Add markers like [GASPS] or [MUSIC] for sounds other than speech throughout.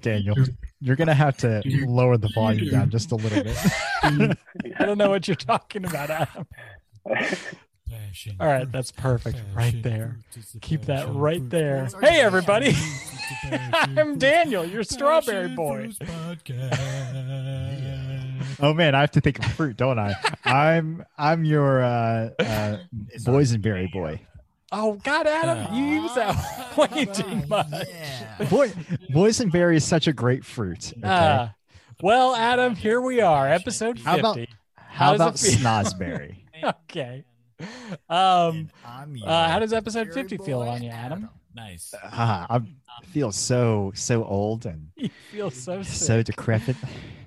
Daniel, you're gonna have to [LAUGHS] lower the volume down just a little bit. [LAUGHS] I don't know what you're talking about, Adam. All right, that's perfect. Right there. fruit is the Keep that right there. Hey, everybody. [LAUGHS] I'm fruit, Daniel, your strawberry boy. Oh man, I have to think of fruit, don't I? I'm I'm your uh, uh, boysenberry boy. Oh, God, Adam, you use that [LAUGHS] way [LAUGHS] too much. Yeah. Boy, boysenberry is such a great fruit. Okay? Uh, well, Adam, here we are, episode 50. How about- how How about it snozberry? [LAUGHS] okay. Um, uh, how does episode 50 feel on you, Adam? Nice. Ah, I feel so so old and You feel so so decrepit.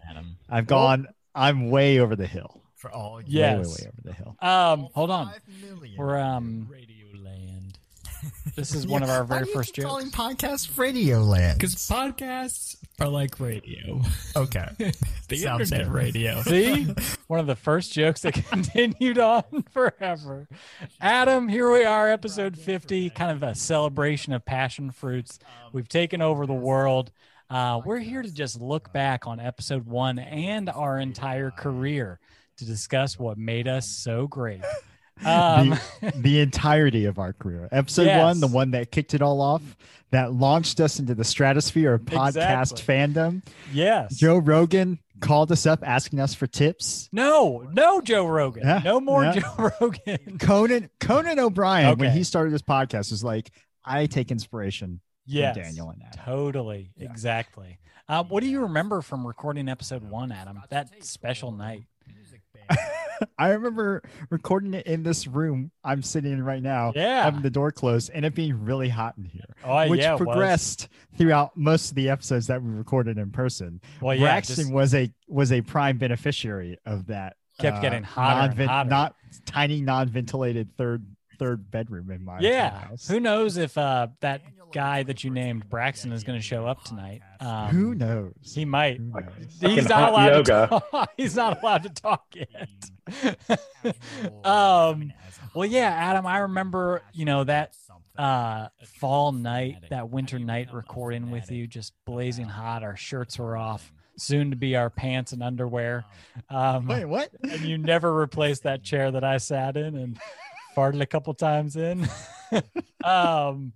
Adam. I've gone. I'm way over the hill. For all you. Yeah. Way, way, Yes. way over the hill. Um, hold on. We're um, Radio Land. This is [LAUGHS] one of our Why very do you first keep calling jokes. podcasts Radio Land. Because podcasts are like radio. okay, [LAUGHS] The Sounds internet good. radio. [LAUGHS] See, one of the first jokes that continued on forever. Adam, here we are, episode 50, kind of a celebration of passion fruits. We've taken over the world. Uh, we're here to just look back on episode one and our entire career to discuss what made us so great. Um, the, the entirety of our career. Episode Yes. one, the one that kicked it all off, that launched us into the stratosphere of podcast Exactly. fandom. yes. Joe Rogan called us up asking us for tips. no, no, Joe Rogan. Yeah, no more yeah. Joe [LAUGHS] Rogan. Conan Conan O'Brien, when he started this podcast, was like, I take inspiration Yes. from Daniel and Adam. Totally. Yeah. Exactly. Uh, what do you remember from recording episode one, Adam? That special night. [LAUGHS] I remember recording it in this room I'm sitting in right now, Yeah. having the door closed, and it being really hot in here. Oh, which yeah. progressed throughout most of the episodes that we recorded in person. Well, yeah. Braxton just was a was a prime beneficiary of that. kept uh, getting hotter non-ven- hotter. Not tiny non-ventilated third third bedroom in my yeah. house. Who knows if uh, that guy that you named Braxton is going to show up tonight? Um, Who knows? He might. Knows? He's not allowed yoga. to [LAUGHS] talk. He's not allowed to talk yet. [LAUGHS] um, well, yeah, Adam, I remember, you know, that uh, fall night, that winter night recording with you, just blazing hot. Our shirts were off, soon to be our pants and underwear. Um, Wait, what? and you never replaced that [LAUGHS] chair that I sat in and farted a couple times in. [LAUGHS] um,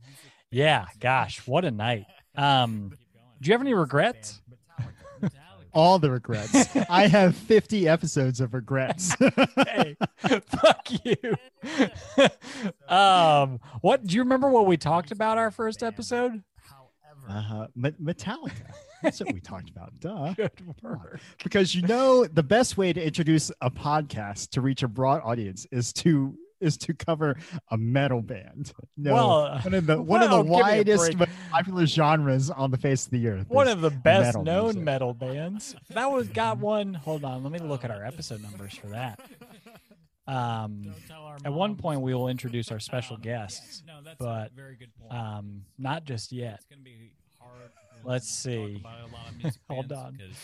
yeah, gosh, what a night. Um, do you have any regrets? All the regrets. I have 50 episodes of regrets. [LAUGHS] hey, fuck you. um, what do you remember what we talked about our first episode? However. uh, Me- Metallica. That's what we talked about. Duh. [LAUGHS] Because you know the best way to introduce a podcast to reach a broad audience is to is to cover a metal band. No, Well, one of the [LAUGHS] one of the give me a widest, popular genres on the face of the earth. One of the best metal known music. metal bands. That was got one. Hold on, let me look at our episode numbers for that. Um, at one point we will introduce our special guests, No, that's but, a very good point. um, not just yet. it's going to be hard. Let's see. About a lot of music Hold on. 'cause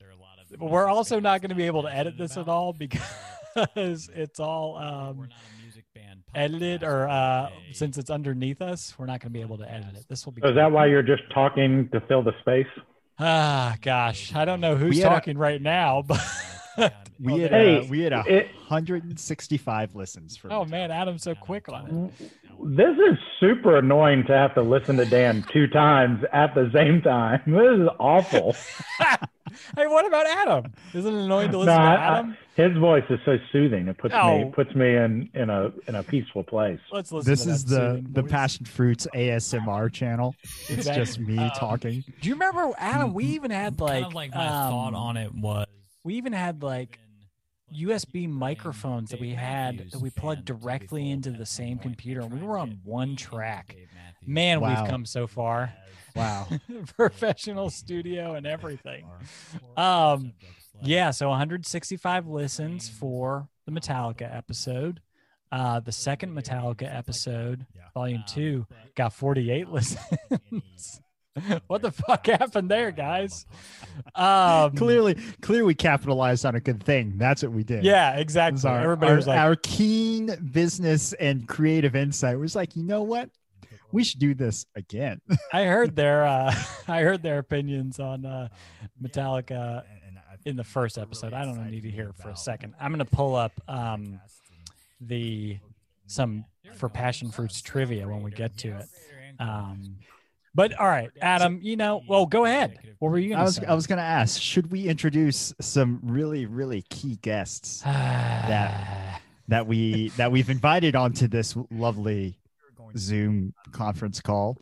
there are a lot of we're also not going to be able to edit this at all because [LAUGHS] it's all um, not a music band edited or uh, since it's underneath us, we're not going to be able to edit it. This will be. So is that why you're just talking to fill the space? Ah, gosh, I don't know who's We had a- talking right now, [LAUGHS] but We had Hey, uh, we had a it- 165 listens for. oh man, Adam's so quick on it. This is super annoying to have to listen to Dan two times at the same time. This is awful. [LAUGHS] Hey, what about Adam? Isn't it annoying to No, listen to I- I- Adam? his voice is so soothing. It puts Oh. me puts me in in a in a peaceful place. Let's listen. This to is that the the voice. Passion Fruits ASMR channel. It's Exactly. just me Um, talking. Do you remember Adam? We even had like, kind of like my thought um, on it was We even had like USB microphones that we had that we plugged directly into the same computer, and we were on one track. Man, Wow. we've come so far. Wow. [LAUGHS] Professional studio and everything. Um, Yeah, so 165 listens for the Metallica episode. Uh, the second Metallica episode, volume two, got 48 listens. [LAUGHS] what the fuck happened there, guys? Um, clearly, clearly, we capitalized on a good thing. That's what we did. Yeah, exactly. Our, Everybody our- was like, our keen business and creative insight was like, you know what? We should do this again. [LAUGHS] I heard their uh, [LAUGHS] I heard their opinions on uh, Metallica in the first episode. I don't need to hear it for a second. I'm gonna pull up um, the some for passion fruits trivia when we get to it. Um, but all right, Adam, you know, well, go ahead. What were you I was say? I was gonna ask, should we introduce some really really key guests [SIGHS] that that we that we've invited onto this lovely Zoom conference call?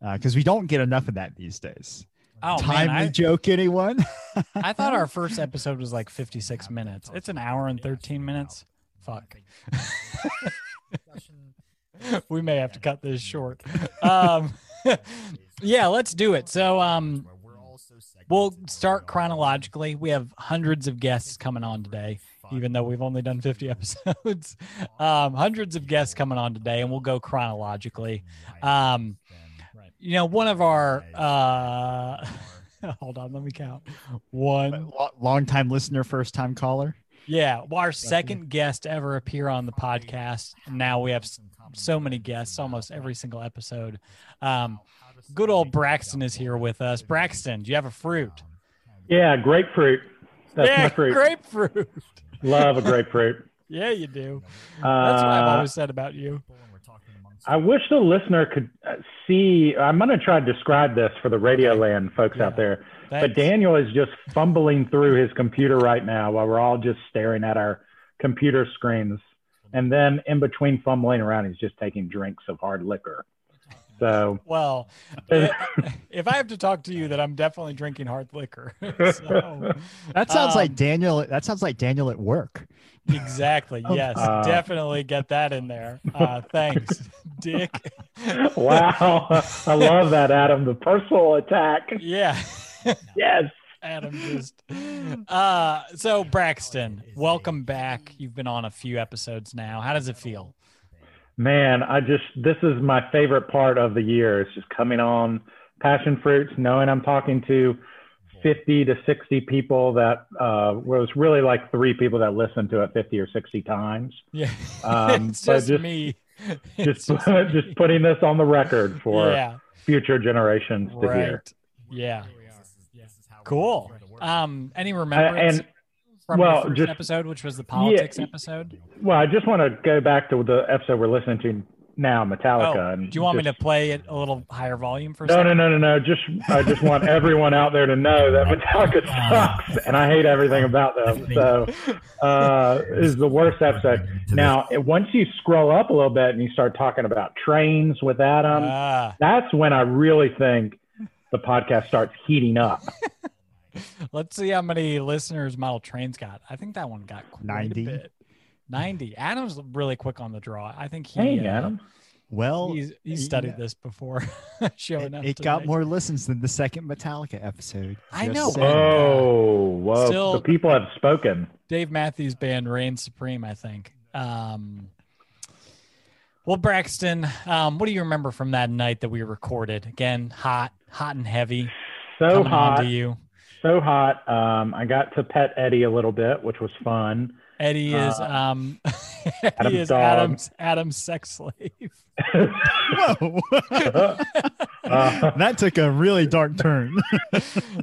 Because we don't get enough of that these days. oh Timely man, I, joke, anyone? I thought our [LAUGHS] first episode was like 56 minutes. It's an hour and 13 minutes. Fuck. [LAUGHS] we may have to cut this short. Um, [LAUGHS] yeah, let's do it. So, um, we'll start chronologically. We have hundreds of guests coming on today, even though we've only done 50 [LAUGHS] episodes. Um, hundreds of guests coming on today, and we'll go chronologically. Um, you know, one of our, uh, [LAUGHS] hold on, let me count. One, Long time listener, first time caller. yeah, well, our second guest ever appear on the podcast. Now we have so many guests, almost every single episode. Um, good old Braxton is here with us. Braxton, do you have a fruit? Yeah, grapefruit. That's yeah, my fruit. grapefruit. [LAUGHS] Love a grapefruit. Yeah, you do. That's what I've Uh, always said about you. I wish the listener could uh, see. I'm going to try to describe this for the Radio Land folks out there. But Daniel is just fumbling through his computer right now while we're all just staring at our computer screens. And then in between fumbling around, he's just taking drinks of hard liquor. So Well, if I have to talk to you, that I'm definitely drinking hard liquor. [LAUGHS] so, That sounds like Um, Daniel. That sounds like Daniel at work. exactly. [LAUGHS] Yes, Uh, definitely get that in there. Uh, thanks, [LAUGHS] Dick. wow, I love that, Adam. The personal attack. Yeah. Yes. Adam just uh so Braxton, welcome back. You've been on a few episodes now. How does it feel? Man, I just this is my favorite part of the year. It's just coming on passion fruits, knowing I'm talking to 50 to 60 people that uh, was really like three people that listened to it 50 or 60 times. [LAUGHS] Yeah. Um, it's just, just- me. [LAUGHS] Just just just, putting this on the record for yeah, future generations to right. hear. Yeah. Cool. Um any remembrance and- from well, just- episode, which was the politics episode? Well, I just want to go back to the episode we're listening to now, Metallica. Oh, and do you want me to play it a little higher volume for a No, second? no, no, no, no. Just I just want everyone out there to know that Metallica [LAUGHS] sucks, and I hate everything about them. [LAUGHS] So, uh, is the worst episode. Now, once you scroll up a little bit and you start talking about trains with Adam, Ah, that's when I really think the podcast starts heating up. [LAUGHS] [LAUGHS] let's see how many listeners Model Trains got. I think that one got quite 90. a bit. 90. Adam's really quick on the draw. I think he Hey, uh, Adam. Well, he's he's studied yeah. this before [LAUGHS] showing it, up. it got today. more listens than the second Metallica episode. I know, saying. but- Whoa, whoa! Still- the people have spoken. Dave Matthews Band reigns supreme, I think. Um, well, Braxton, um, what do you remember from that night that we recorded? Again, hot, hot and heavy. So hot, to you. So hot. Um, I got to pet Eddie a little bit, which was fun. Eddie is Uh, um, [LAUGHS] Eddie Adam's is dog. Adam's Adam's sex slave. [LAUGHS] Whoa. [LAUGHS] Uh, that took a really dark turn.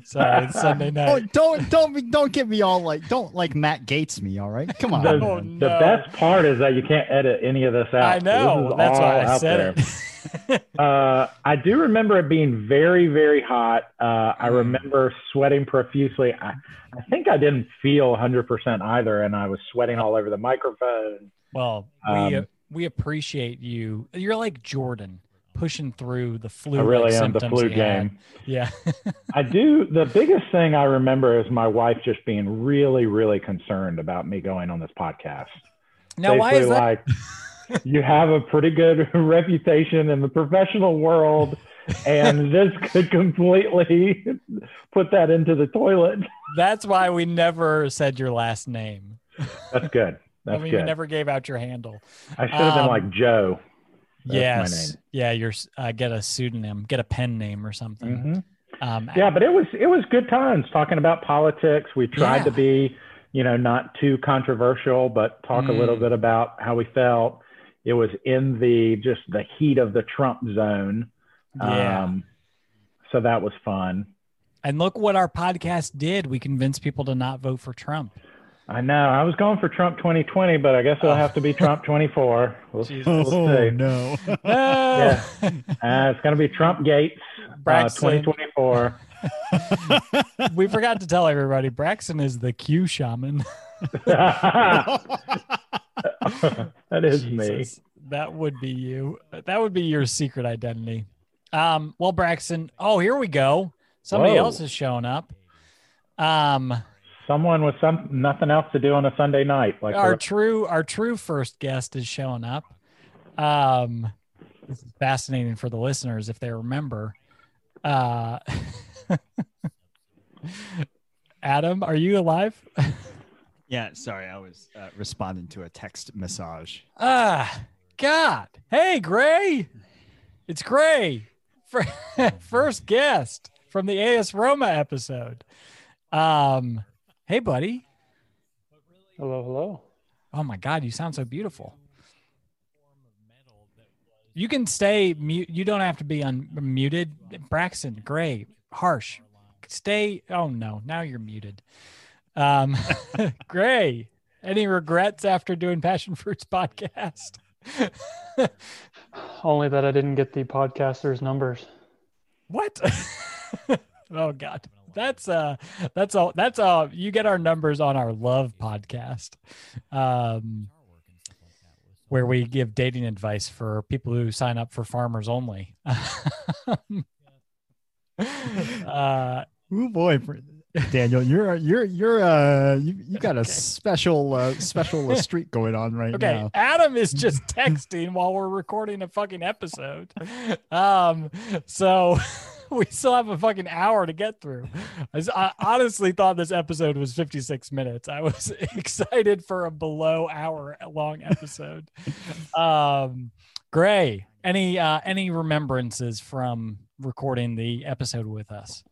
Sorry, it's Sunday night. oh, don't don't be, don't get me all like don't like Matt Gaetz me. All right, come on. the, Oh, the best part is that you can't edit any of this out. I know. This That's all why I out said there. it. [LAUGHS] Uh, I do remember it being very, very hot. Uh, I Mm. remember sweating profusely. I, I think I didn't feel 100% either, and I was sweating all over the microphone. well, we Um, we appreciate you. You're like Jordan pushing through the flu. I really am the flu game. Yeah. [LAUGHS] I do. The biggest thing I remember is my wife just being really, really concerned about me going on this podcast. now, why is that? like [LAUGHS] [LAUGHS] you have a pretty good [LAUGHS] reputation in the professional world and [LAUGHS] this could completely put that into the toilet That's why we never said your last name. that's good I that's mean, you good never gave out your handle. i should have been um, like joe That's yes. Yeah. You're uh, get a pseudonym, get a pen name or something. Mhm. Um, yeah but it was it was good times talking about politics we tried Yeah. to be you know not too controversial but talk a little Mm. bit about how we felt it was in the just the heat of the Trump zone. Yeah. Um, so that was fun. And look what our podcast did. We convinced people to not vote for Trump. I know. I was going for Trump 2020, but I guess it'll have to be Trump 24. We'll, Jesus. we'll Oh see. no! yeah. Uh, it's going to be Trump Gaetz uh, Braxton. 2024. [LAUGHS] we forgot to tell everybody Braxton is the Q shaman. [LAUGHS] that is me. That would be you. That would be your secret identity. Um, well, Braxton, oh, here we go. Somebody Whoa. else is showing up. Um, Someone with some nothing else to do on a Sunday night, like our true our true first guest is showing up. Um, this is fascinating for the listeners if they remember. Uh, [LAUGHS] Adam, are you alive? [LAUGHS] yeah, sorry, I was uh, responding to a text massage. Ah, God. Hey, Gray. It's Gray. [LAUGHS] First guest from the AS Roma episode. Um, hey, buddy. Hello, hello. Oh my God, you sound so beautiful. You can stay mute. You don't have to be unmuted. Braxton, Gray, harsh. Stay. Oh no, now you're muted. Um, [LAUGHS] Gray, any regrets after doing Passion Fruits podcast? [LAUGHS] Only that I didn't get the podcaster's numbers. What? [LAUGHS] oh God. That's uh that's all that's all you get our numbers on our love podcast. Um where we give dating advice for people who sign up for farmers only. uh Oh boy, for- Daniel, you're you're you're uh you, you got a Okay. special uh, special uh, [LAUGHS] streak going on right Okay, now. Adam is [LAUGHS] just texting while we're recording a fucking episode. Um, so [LAUGHS] we still have a fucking hour to get through. I honestly thought this episode was 56 minutes. I was excited for a below hour long episode. Um, Gray, any uh, any remembrances from recording the episode with us?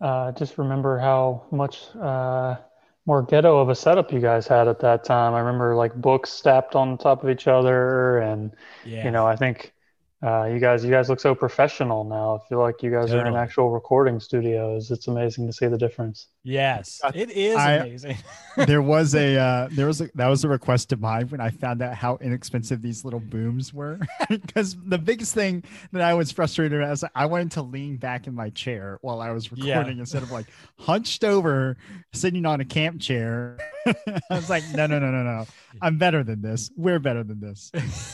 Uh, just remember how much uh, more ghetto of a setup you guys had at that time. I remember like books stacked on top of each other, and Yeah, you know, I think uh, you guys you guys look so professional now. I feel like you guys are in actual recording studios. It's amazing to see the difference. yes, it is I- amazing. [LAUGHS] there was a uh, there was a that was a request of mine when I found out how inexpensive these little booms were. [LAUGHS] Because the biggest thing that I was frustrated about is I wanted to lean back in my chair while I was Yeah. recording instead of like hunched over sitting on a camp chair. [LAUGHS] I was like, no, no, no, no, no. I'm better than this. We're better than this.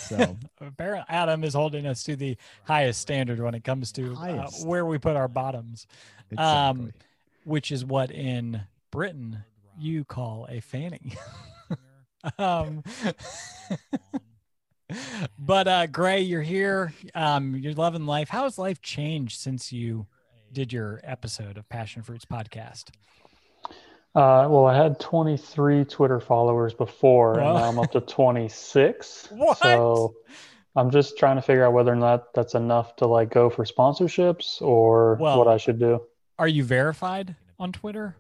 So Apparently, Adam is holding us to the highest standard when it comes to uh, where we put our bottoms, exactly. which is what in Britain you call a fanny. [LAUGHS] um, [LAUGHS] but uh, Gray, you're here. Um, you're loving life. How has life changed since you did your episode of Passion Fruits podcast? Uh, well, I had 23 Twitter followers before, and now I'm up to 26. [LAUGHS] What? So I'm just trying to figure out whether or not that's enough to like go for sponsorships or Well- what I should do. Are you verified on Twitter?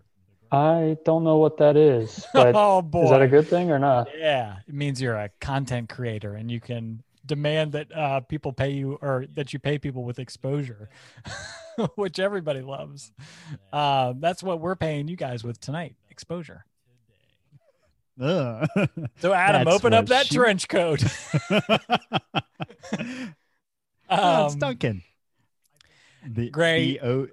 I don't know what that is, [LAUGHS] but oh boy, is that a good thing or not? Yeah, it means you're a content creator and you can demand that uh, people pay you or that you pay people with exposure, [LAUGHS] which everybody loves. Uh, that's what we're paying you guys with tonight exposure. Ugh. So, Adam, That's open up that she- trench coat. [LAUGHS] Oh, it's Um, Duncan. The, Gray- the, o,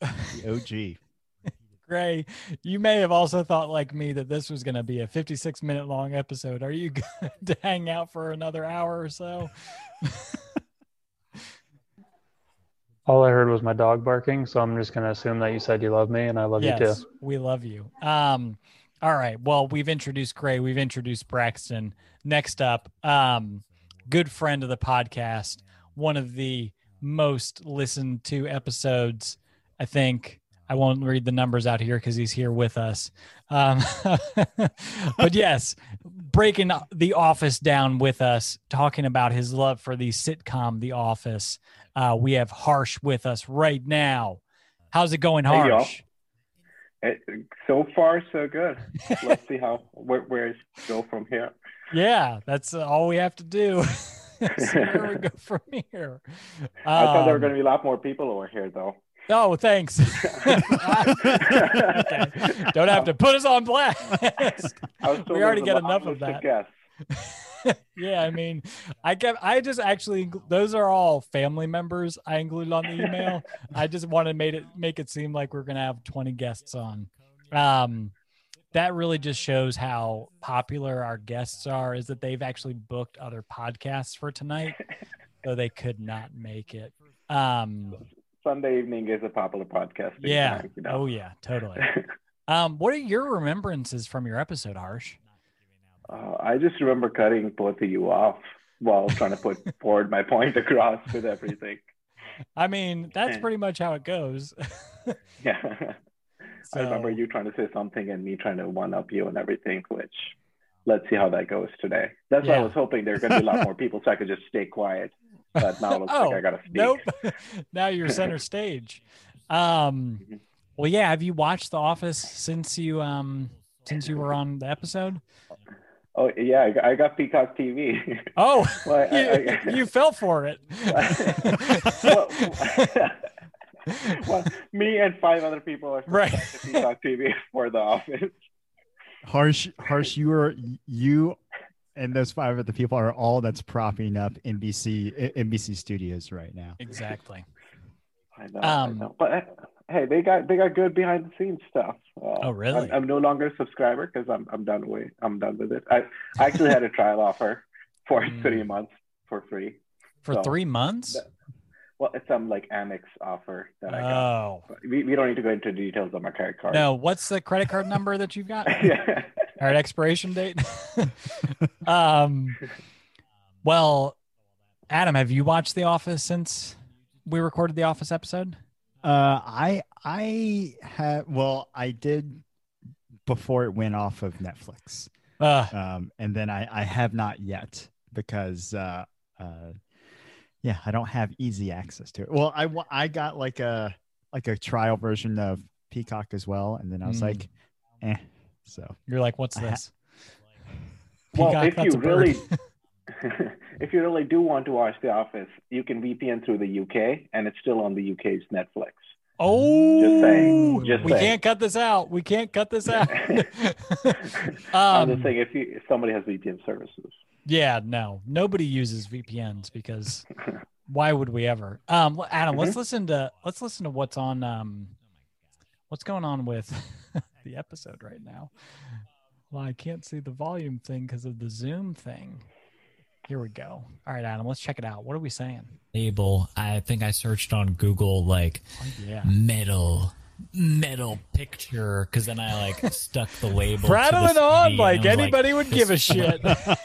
the OG. [LAUGHS] Gray, you may have also thought, like me, that this was going to be a 56 minute long episode. Are you [LAUGHS] good to hang out for another hour or so? All I heard was my dog barking, so I'm just going to assume that you said you love me and I love you too. yes, we love you. Um, all right. Well, we've introduced Gray. We've introduced Braxton. Next up, um, good friend of the podcast, one of the most listened to episodes. I think I won't read the numbers out here because he's here with us. Um, [LAUGHS] but yes, breaking the office down with us, talking about his love for the sitcom The Office. Uh, we have Harsh with us right now. How's it going, Hey. Harsh? It, so far, so good. [LAUGHS] Let's see how where, where it go from here. yeah, that's all we have to do. [LAUGHS] See where we go from here. I thought there were Um, going to be a lot more people over here, though. Oh, thanks. Okay. [LAUGHS] Don't have to put us on blast. We already get enough of that. guests. [LAUGHS] yeah, I mean, I kept, I just actually, those are all family members I included on the email. [LAUGHS] I just wanted to make it make it seem like we're gonna have 20 guests on. Um, that really just shows how popular our guests are. Is that they've actually booked other podcasts for tonight, so they could not make it. Um, Sunday evening is a popular podcast. yeah. time, you know. Oh yeah, totally. [LAUGHS] Um, what are your remembrances from your episode, Harsh? Uh, I just remember cutting both of you off while trying to put [LAUGHS] forward my point across with everything. I mean, that's Eh. pretty much how it goes. [LAUGHS] Yeah. I remember you trying to say something and me trying to one up you and everything, which let's see how that goes today. That's why I was hoping there were going to be a lot more people so I could just stay quiet. But now it looks [LAUGHS] oh, like I got to speak. nope. now you're center stage. Um, Mhm. well, yeah. Have you watched The Office since you um since you were on the episode? Oh, yeah, I got, I Peacock TV. [LAUGHS] Oh, [LAUGHS] Well, I- you, I- you fell for it. [LAUGHS] well, well, me and five other people are Right. subscribed to Peacock TV for The Office. Harsh, harsh. You are you, and those five other people are all that's propping up NBC NBC Studios right now. exactly. I know, Um, I know. But hey, they got they got good behind the scenes stuff. Uh, Oh, really? I'm, I'm no longer a subscriber because I'm I'm done with I'm done with it. I, I actually had a trial offer for [LAUGHS] Mm. three months for free. For So, three months. that- Well, it's some like Amex offer that I got. Oh But we, we don't need to go into details on my credit card. no! What's the credit card number that you've got? [LAUGHS] yeah. All right, expiration date. [LAUGHS] um, well, Adam, have you watched The Office since we recorded the Office episode? Uh, I I have well, I did before it went off of Netflix. Uh, um, and then I, I have not yet because uh, uh, yeah, I don't have easy access to it. Well, I I got like a like a trial version of Peacock as well, and then I was Mm. like, eh. So you're like, what's I ha- this? Well, if you really [LAUGHS] [LAUGHS] if you really do want to watch The Office, you can VPN through the UK, and it's still on the UK's Netflix. Oh, Just saying, just we saying. can't cut this out. We can't cut this out. [LAUGHS] I'm um, just saying if you if somebody has VPN services. yeah, no, nobody uses VPNs because [LAUGHS] why would we ever? Um, Adam, Mm-hmm. let's listen to let's listen to what's on um, what's going on with the episode right now. Well, I can't see the volume thing because of the Zoom thing. Here we go. All right, Adam, let's check it out. What are we saying? label. I think I searched on Google like Oh, yeah. metal metal picture because then I like [LAUGHS] stuck the label. to Prattling on CD, like and I was anybody would give a [LAUGHS] shit.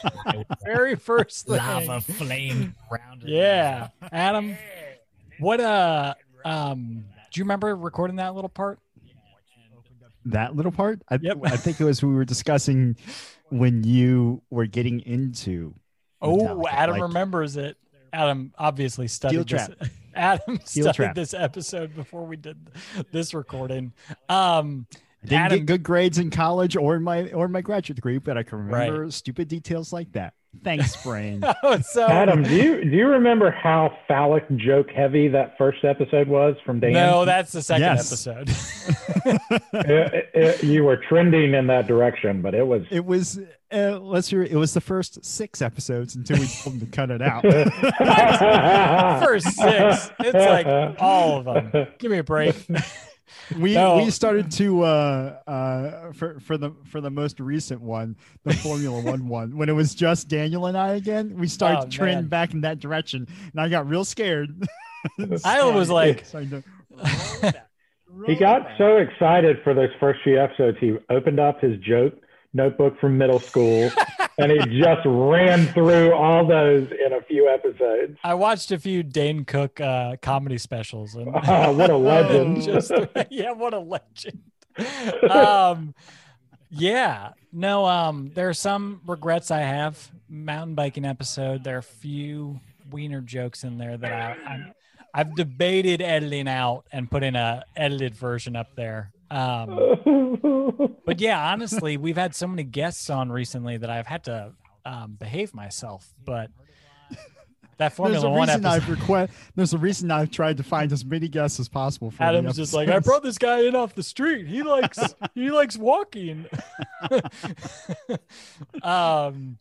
[LAUGHS] Very first thing. lava flame around. Yeah, Adam. What uh um do you remember recording that little part? that little part, I, Yep. I think it was we were discussing when you were getting into. Oh, Adam like- remembers it. Adam obviously studied this. [LAUGHS] Adam Steel studied trap. this episode before we did this recording. Um I didn't Adam- get good grades in college or in my or in my graduate degree, but I can Right. remember stupid details like that. Thanks, brain. [LAUGHS] so Adam, do you do you remember how phallic joke heavy that first episode was from Dan? No, that's the second Yes. episode. [LAUGHS] It- it- you were trending in that direction, but it was. it was uh, let's hear it. It was the first six episodes until we told them to cut it out. [LAUGHS] First six. It's like all of them. Give me a break. We No. we started to uh uh for for the for the most recent one the formula [LAUGHS] one one when it was just daniel and i again we started Oh, to trend man. back in that direction and i got real scared [LAUGHS] [LAUGHS] I was like- Started to- He got so excited for those first few episodes. He opened up his joke notebook from middle school, and he just ran through all those in a few episodes. I watched a few Dane Cook uh, comedy specials and [LAUGHS] Oh, what a legend! [LAUGHS] just yeah, what a legend. Um, yeah, no, um, there are some regrets I have. Mountain biking episode. There are a few wiener jokes in there that I, I'm, I've debated editing out and putting a edited version up there. Um, [LAUGHS] but yeah, honestly, we've had so many guests on recently that I've had to um, behave myself. But that There's Formula a One reason episode, [LAUGHS] I've request. There's a reason I've tried to find as many guests as possible. For the Adam's just like, I [LAUGHS] brought this guy in off the street. He likes he likes walking. [LAUGHS] um,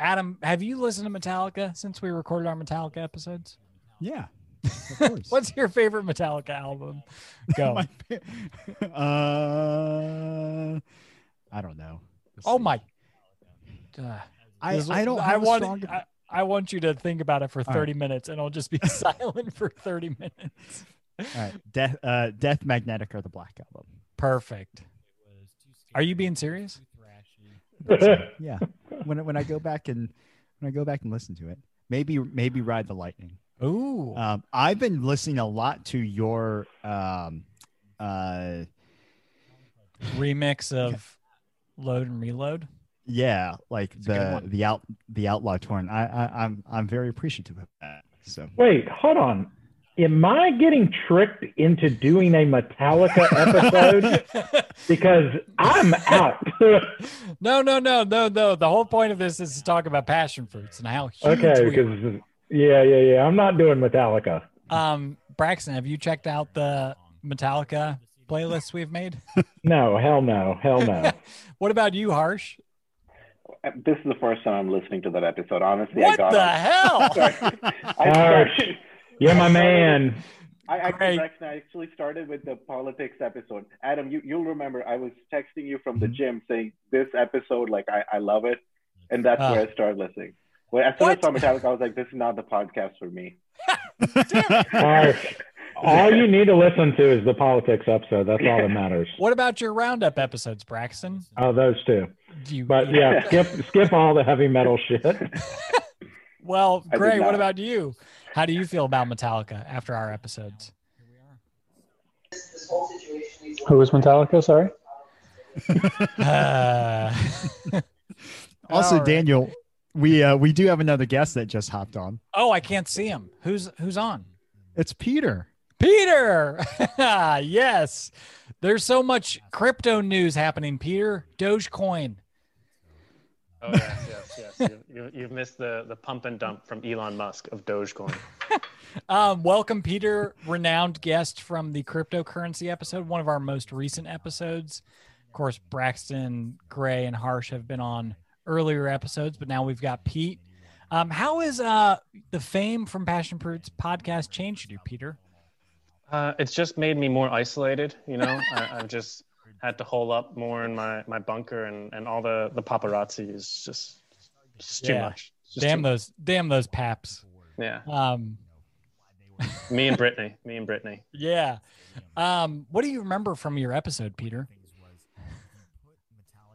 Adam, have you listened to Metallica since we recorded our Metallica episodes? Yeah. [LAUGHS] What's your favorite Metallica album? [LAUGHS] Go. my? uh, I don't know. Let's oh see. my. Uh, I, This- I don't. I want. strong- I, I want you to think about it for All 30 minutes, and I'll just be [LAUGHS] silent for 30 minutes. All right, Death, uh, Death Magnetic or the Black Album. Perfect. Are you being serious? Yeah, when when I go back and when I go back and listen to it, maybe maybe Ride the Lightning. Ooh. Um, I've been listening a lot to your um, uh, Remix of Load and Reload. yeah, like a good the the out the Outlaw torn. I, I I'm I'm very appreciative of that. So Wait, hold on. Am I getting tricked into doing a Metallica [LAUGHS] episode? because I'm out. [LAUGHS] no, no, no, no, no. The whole point of this is to talk about passion fruits and how huge okay, we are. because yeah, yeah, yeah. I'm not doing Metallica. Um, Braxton, have you checked out the Metallica playlists we've made? [LAUGHS] No, hell no, hell no. [LAUGHS] what about you, Harsh? This is the first time I'm listening to that episode. Honestly, I What got the on- hell? [LAUGHS] Sorry. I Harsh. started- You're my man. I actually, Braxton, I actually started with the politics episode. Adam, you, you'll remember I was texting you from the Mm-hmm. gym saying this episode, like I, I love it, and that's Ah. where I started listening. Well, as soon as I saw Metallica, I was like, this is not the podcast for me. Harsh. [LAUGHS] All you need to listen to is the politics episode. That's all that [LAUGHS] matters. What about your roundup episodes, Braxton? Oh, those two. Do you, But [LAUGHS] yeah, skip skip all the heavy metal shit. Well, I Gray, what about you? How do you feel about Metallica after our episodes? Who was Metallica? Sorry. Uh, also, All right. Daniel, we uh, we do have another guest that just hopped on. oh, I can't see him. Who's who's on? It's Peter. Peter. [LAUGHS] yes. There's so much crypto news happening, Peter. Dogecoin. Oh yes, yes, yes. You, you, you've missed the the pump and dump from Elon Musk of Dogecoin. [LAUGHS] Um, welcome, Peter, renowned guest from the cryptocurrency episode, one of our most recent episodes. Of course, Braxton, Gray, and Harsh have been on earlier episodes, but now we've got Pete. Um, how is uh, the fame from Passion Fruits podcast changed you, Peter? Uh, it's just made me more isolated. You know, I, I've just had to hole up more in my, my bunker, and, and all the the paparazzi is just, just too Yeah. much. Just Damn too- those, damn those paps. Yeah, Um, [LAUGHS] me and Brittany, me and Brittany. yeah. Um, what do you remember from your episode, Peter?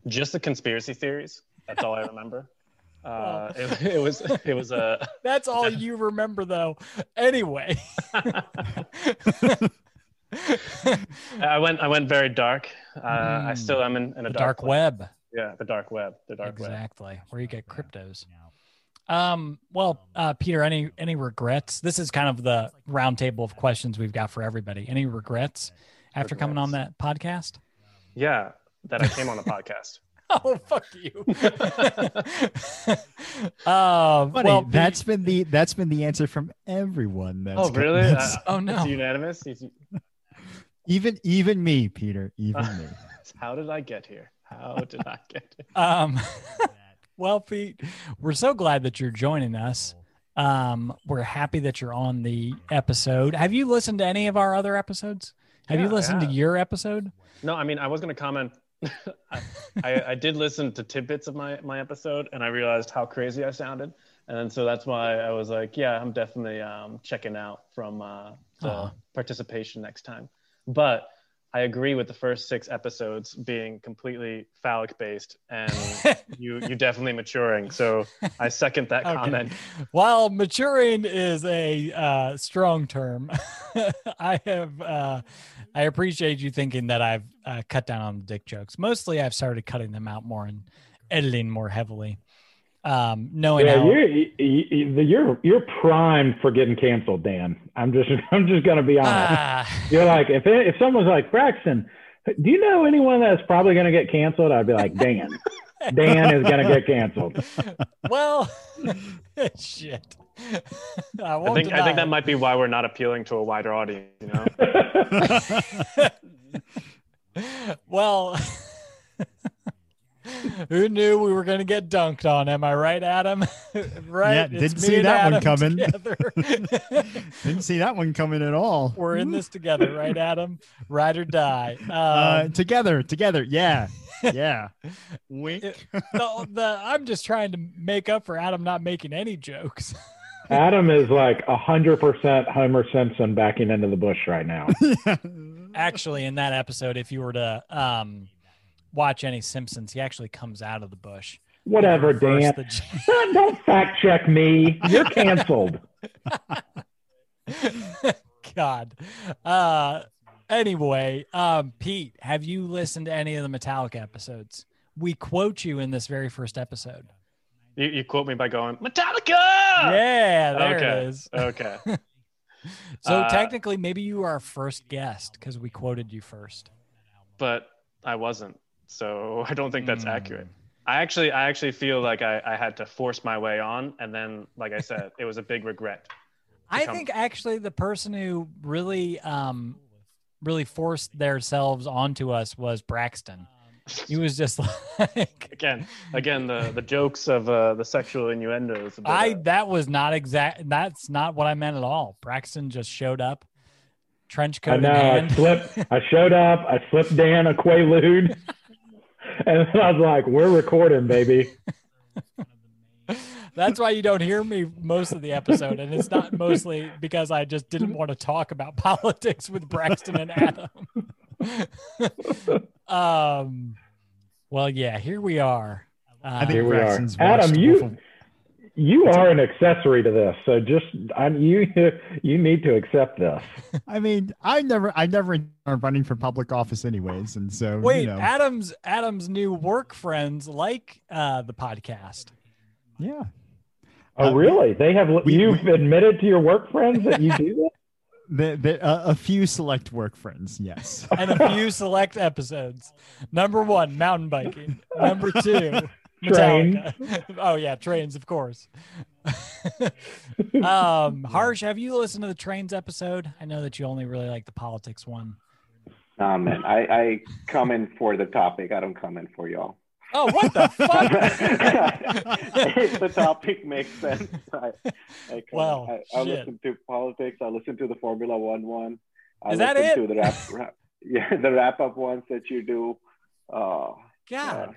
Just the conspiracy theories. That's all I remember. [LAUGHS] Uh, it, it was it was a [LAUGHS] That's all [LAUGHS] you remember, though. Anyway. I went I went very dark. Uh, I Mm. still am in, in a the dark, dark place. web. Yeah, the dark web. The dark web. exactly where you get cryptos um well uh peter any any regrets this is kind of the roundtable of questions we've got for everybody any regrets after coming on that podcast Yeah, that I came on the podcast. [LAUGHS] oh fuck you uh, [LAUGHS] Funny, well Pete- that's been the that's been the answer from everyone. That's Oh, really? that's- Uh, oh no It's unanimous. It's- [LAUGHS] even even me, Peter. Even me. How did I get here? How did I get here? um well pete we're so glad that you're joining us um we're happy that you're on the episode have you listened to any of our other episodes have you Yeah, I listened to your episode No, I mean I was going to comment. [LAUGHS] I, I, I did listen to tidbits of my my episode, and I realized how crazy I sounded, and so that's why I was like, yeah, I'm definitely um, checking out from uh, the Aw. participation next time. But I agree with the first six episodes being completely phallic based, and [LAUGHS] you you definitely maturing. So I second that Okay. comment. While maturing is a uh, strong term, [LAUGHS] I have uh, I appreciate you thinking that I've uh, cut down on the dick jokes. Mostly, I've started cutting them out more and editing more heavily. Um, knowing Yeah, how you're you- you're you're primed for getting canceled, Dan. I'm just [LAUGHS] I'm just gonna be honest. Ah, You're like if it, if someone's like Braxton, do you know anyone that's probably gonna get canceled? I'd be like Dan. Dan is gonna get canceled. [LAUGHS] well, [LAUGHS] shit. I, I won't think I think that might be why we're not appealing to a wider audience. You know, well, [LAUGHS] who knew we were going to get dunked on? Am I right, Adam? [LAUGHS] right? Yeah, didn't see and that one coming. [LAUGHS] Didn't see that one coming at all. we're in this together, right, Adam? Ride or die. Um, Uh, together, together. Yeah, yeah. Wink. the, the, I'm just trying to make up for Adam not making any jokes. Adam is like hundred percent Homer Simpson backing into the bush right now. actually, in that episode, if you were to um, watch any Simpsons, he actually comes out of the bush. Whatever, Reverse Dan. the [LAUGHS] Don't fact check me. You're canceled. [LAUGHS] God. Uh anyway, um Pete, have you listened to any of the Metallica episodes? We quote you in this very first episode. you, you quote me by going Metallica. yeah, there okay. it is. Okay. [LAUGHS] So Uh, technically maybe you are our first guest because we quoted you first. but I wasn't. So [LAUGHS] I don't think that's Hmm. accurate. I actually, I actually feel like I, I had to force my way on, and then, like I said, it was a big regret. I Become- think actually the person who really um really forced themselves onto us was Braxton. He was just [LAUGHS] like Again, again, the the jokes of uh, the sexual innuendos. a bit, I that was not exact. That's not what I meant at all. Braxton just showed up, trench I coat in know. I slipped. I showed up. I slipped Dan a Quaalude, [LAUGHS] and then I was like, "We're recording, baby." That's why you don't hear me most of the episode, and it's not mostly because I just didn't want to talk about [LAUGHS] politics with Braxton and Adam. [LAUGHS] um, well, yeah, here we are. I Uh, think Here we are. Braxton's Adam, watched you- Wolf of- You are an accessory to this, so just I, you [LAUGHS] you need to accept this. [LAUGHS] I mean, I never, I never are running for public office anyways, and so wait, you know, Adam's Adam's new work friends like uh, the podcast. yeah. Oh, Uh, really? They have we- you've admitted to your work friends that you [LAUGHS] do this? The, the, uh, a few select work friends, yes. and a few select episodes. Number one, mountain biking. Number two, Metallica. [LAUGHS] oh yeah, trains, of course. [LAUGHS] um, [LAUGHS] Harsh, have you listened to the trains episode? I know that you only really like the politics one. Nah, man, I, I come in for the topic. I don't come in for y'all. Oh, what the fuck? if the topic makes sense, I, I, come Well. I, I shit. listen to politics. I listen to the Formula One one. I Is that listen it? To the wrap, wrap, yeah, the wrap up ones that you do. Uh, God,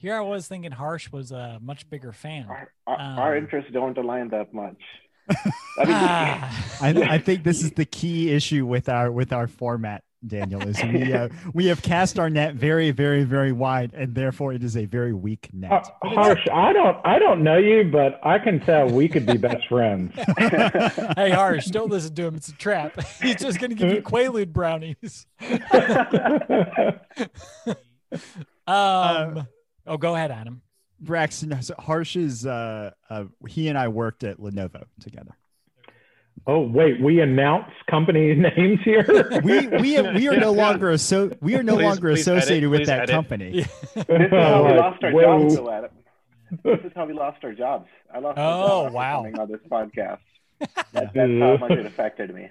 here I was thinking Harsh was a much bigger fan. our, our, our Um, interests don't align that much. [LAUGHS] I mean, Ah. I, I think this is [LAUGHS] the key issue with our with our format, Daniel. Is we uh, [LAUGHS] we have cast our net very, very, very wide, and therefore it is a very weak Uh, net. Harsh, I don't I don't know you, but I can tell we could be best friends. hey, Harsh, don't listen to him. It's a trap. He's just going to give you Quaalude brownies. Um, oh, go ahead, Adam. Braxton, so Harsh is uh, uh, he and I worked at Lenovo together. oh wait, we announce company [LAUGHS] names here. [LAUGHS] We we we are no longer so we are no Please- longer please edit, associated with that edit. company. [LAUGHS] this is how we Like, lost our whoa. jobs, though, Adam. This is how we lost our jobs. I lost Oh, job after wow. on this podcast. That, that's how much it affected me.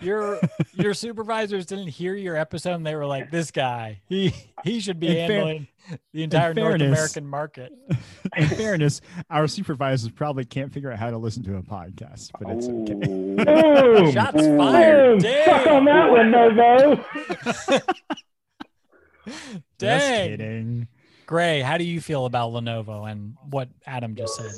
Your [LAUGHS] your supervisors didn't hear your episode, and they were like, "This guy, he he should be In fair- handling the entire North American market." [LAUGHS] In fairness, our supervisors probably can't figure out how to listen to a podcast, but it's okay. Ooh. Boom! [LAUGHS] Shots Boom! fired! Suck on that Lenovo. Just Dang, kidding. Gray, how do you feel about Lenovo and what Adam just said?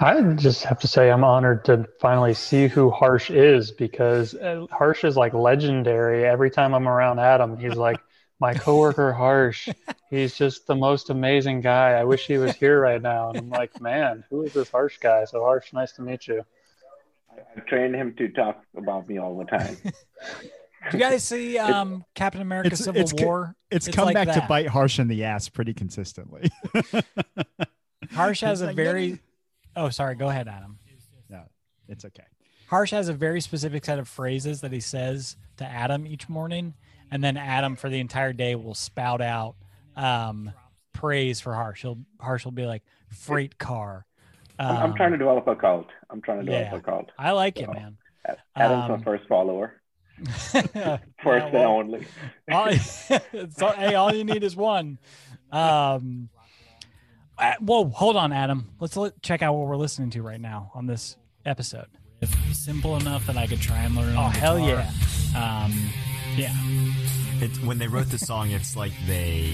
I just have to say I'm honored to finally see who Harsh is because uh, Harsh is like legendary. Every time I'm around Adam, he's like my coworker Harsh. He's just the most amazing guy. I wish he was here right now. And I'm like, man, who is this Harsh guy? So Harsh, nice to meet you. I trained him to talk about me all the time. Do [LAUGHS] you guys see um, Captain America: It's- Civil it's War? It's, It's come like back to bite Harsh in the ass pretty consistently. [LAUGHS] Harsh has It's a like, very. Oh, sorry. Go ahead, Adam. No, it's okay. Harsh has a very specific set of phrases that he says to Adam each morning, and then Adam for the entire day will spout out um, praise for Harsh. He'll Harsh will be like freight car. I'm, I'm trying to develop a cult. I'm trying to develop yeah. a cult. I like it, man. Adam's Um, my first follower, [LAUGHS] Yeah, first and only. all, [LAUGHS] so, hey, all you need is one. Um, uh, whoa, hold on, Adam. Let's let, check out what we're listening to right now on this episode. If simple enough that I could try and learn. Oh on hell guitar. yeah! Um, yeah. It, when they wrote the song, it's like they,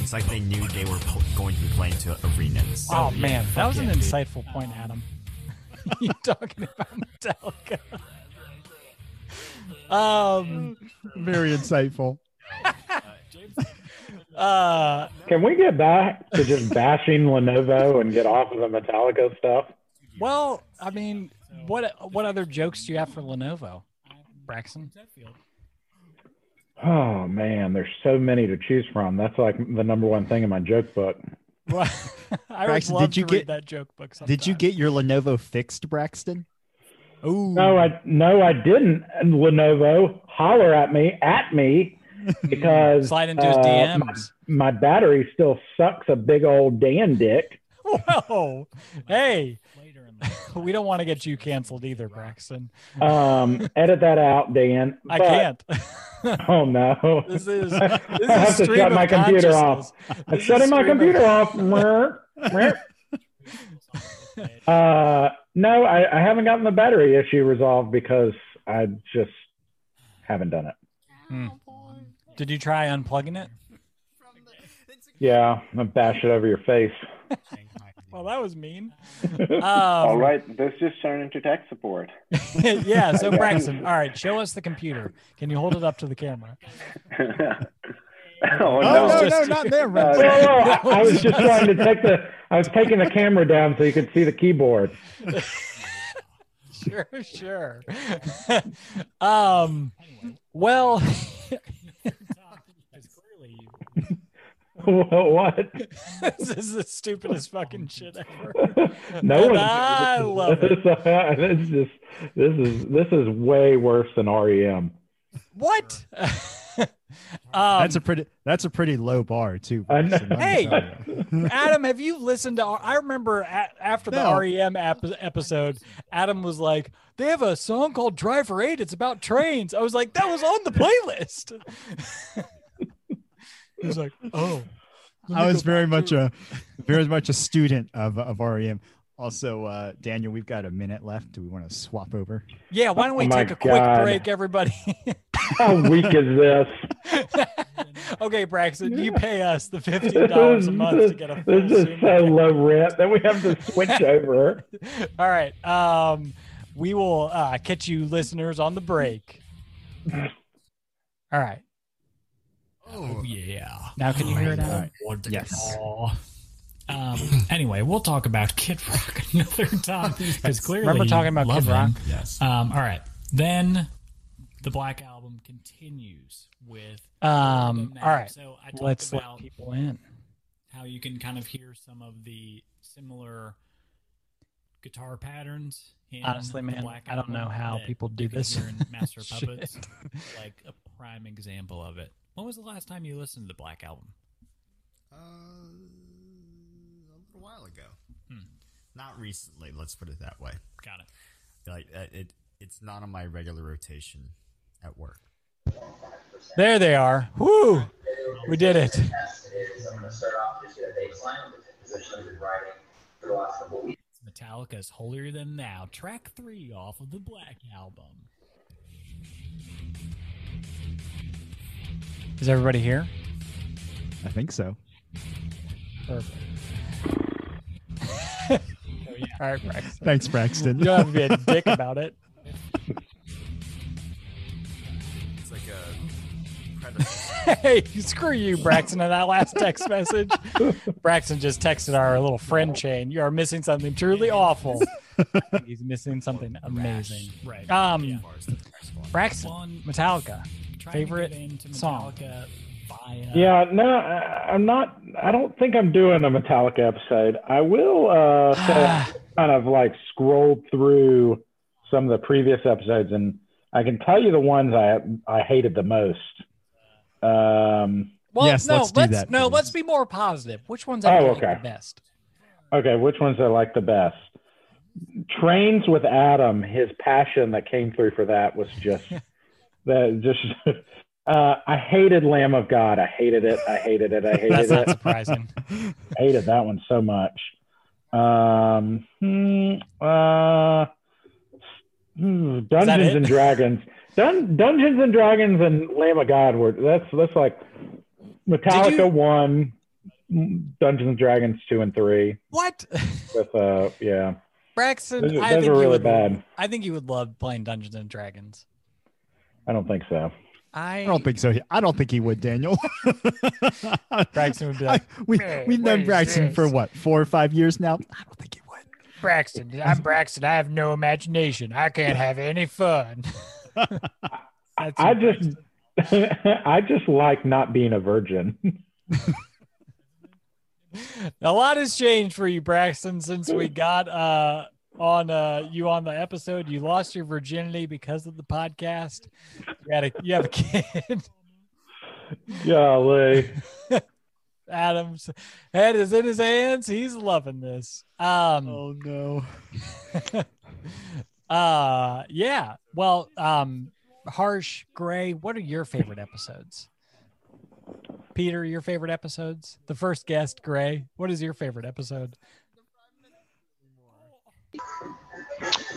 it's like they knew they were pl- going to be playing to arenas. Oh man, that fuck was an yeah, dude. insightful point, Adam. [LAUGHS] you talking about Metallica? um, Very insightful. Uh, Can we get back to just bashing Lenovo and get off of the Metallica stuff? well, I mean, what what other jokes do you have for Lenovo, Braxton? Oh man, there's so many to choose from. That's like the number one thing in my joke book. Well, [LAUGHS] I would Braxton, love did you to read get- that joke book. Did you get your Lenovo fixed, Braxton? Ooh, No, I no, I didn't. And Lenovo, holler at me, at me, because slide into his uh, DMs. My, my battery still sucks a big old Dan dick. Whoa, hey, Later in [LAUGHS] the we don't want to get you canceled either, Braxton. Um, [LAUGHS] edit that out, Dan. I But- can't. [LAUGHS] Oh no. This is I this is have to shut my computer off. consciousness. I'm shutting my stream of- computer off. Meh, meh. uh, no, I, I haven't gotten the battery issue resolved because I just haven't done it. Did you try unplugging it? Yeah, I'm gonna bash it over your face. [LAUGHS] Well, that was mean. [LAUGHS] All Um, right, this just turned into tech support. [LAUGHS] yeah. So Braxton, all right, show us the computer. Can you hold it up to the camera? oh, Oh, no. no, just- no, not there, Uh, no, no, I, I was just trying to take the. I was taking the camera down so you could see the keyboard. Sure, sure. um, well, Because clearly you what? [LAUGHS] this is the stupidest fucking shit ever. [LAUGHS] no And one. I [LAUGHS] love it. This is just. This is this is way worse than REM. What? um, That's a pretty. That's a pretty low bar too. I know. Braxton, let me Hey. Adam, have you listened to? I remember a after the No. REM ap- episode, Adam was like, "They have a song called Driver Eight. It's about trains." I was like, "That was on the playlist." He was like, "Oh." [LAUGHS] I was very much to- a, very much a student of of REM. Also, uh, Daniel, we've got a minute left. Do we want to swap over? Yeah, why don't we Oh take a quick God. break, everybody? [LAUGHS] How weak is this? [LAUGHS] okay, Braxton, you pay us the fifteen dollars a month to get a full This is Zoom so low rent that we have to switch over. All right. Um, we will uh, catch you listeners on the break. All right. Oh yeah. Now can you hear it out? Yes. Um, anyway, we'll talk about Kid Rock [LAUGHS] another time because clearly Remember talking about Kid Rock? him. Yes. Um, all right, then the Black Album continues with. Um, all right. So I talked Let's about let people in. how you can kind of hear some of the similar guitar patterns. In Honestly, the man, Black I don't know how people do this. [LAUGHS] Master. Puppets, like a prime example of it. When was the last time you listened to the Black Album? Uh, a little while ago. Hmm. Not recently. Let's put it that way. Got it. Like uh, it, it's not on my regular rotation at work. There they are. Woo! We did it. I'm going to start off just with a baseline with the position I've been writing for the last couple of weeks. Metallica's Holier Than Thou, track three off of the Black Album. Is everybody here? I think so. Perfect. All right, Braxton. Thanks, Braxton. You don't have to be a dick about it. It's like a [LAUGHS] predecessor. hey, screw you, Braxton, in that last text message. Braxton just texted our little friend chain. You are missing something truly awful. [LAUGHS] He's missing something amazing. Right. Um, Yeah. Braxton, Metallica. Trying Favorite to get into song? Metallica via Yeah, no, I- I'm not. I don't think I'm doing a Metallica episode. I will uh, say I kind of like scroll through some of the previous episodes, and I can tell you the ones I I hated the most. Um, Well, Yes, no, let's do that, No, please. let's be more positive. Which ones have Oh, you liked okay. the best? Okay, which ones I like the best? Trains with Adam. His passion that came through for that was just [LAUGHS] that. Just [LAUGHS] uh, I hated Lamb of God. I hated it. I hated it. I [LAUGHS] hated That's not it. surprising. [LAUGHS] hated that one so much. Um, hmm, uh, hmm, Dungeons and Dragons. Dun- Dungeons and Dragons and Lamb of God were that's that's like Metallica you- one, Dungeons and Dragons two and three. What? With uh, yeah, Braxton, those, I those think really would. bad. I think you would love playing Dungeons and Dragons. I don't think so. I, I don't think so. I don't think he would, Daniel. [LAUGHS] Braxton would be I, like, [LAUGHS] we "Man, we've known is Braxton for what four or five years now. I don't think he would. Braxton. I'm Braxton. I have no imagination. I can't have any fun. [LAUGHS] That's I your just I just like not being a virgin. a lot has changed for you, Braxton, since we got uh on uh you on the episode. You lost your virginity because of the podcast. You had a you have a kid. [LAUGHS] Golly. [LAUGHS] Adam's head is in his hands. He's loving this. Um Oh no. [LAUGHS] uh yeah. Well, um Harsh, Gray, what are your favorite episodes? Peter, your favorite episodes? The first guest, Gray, what is your favorite episode?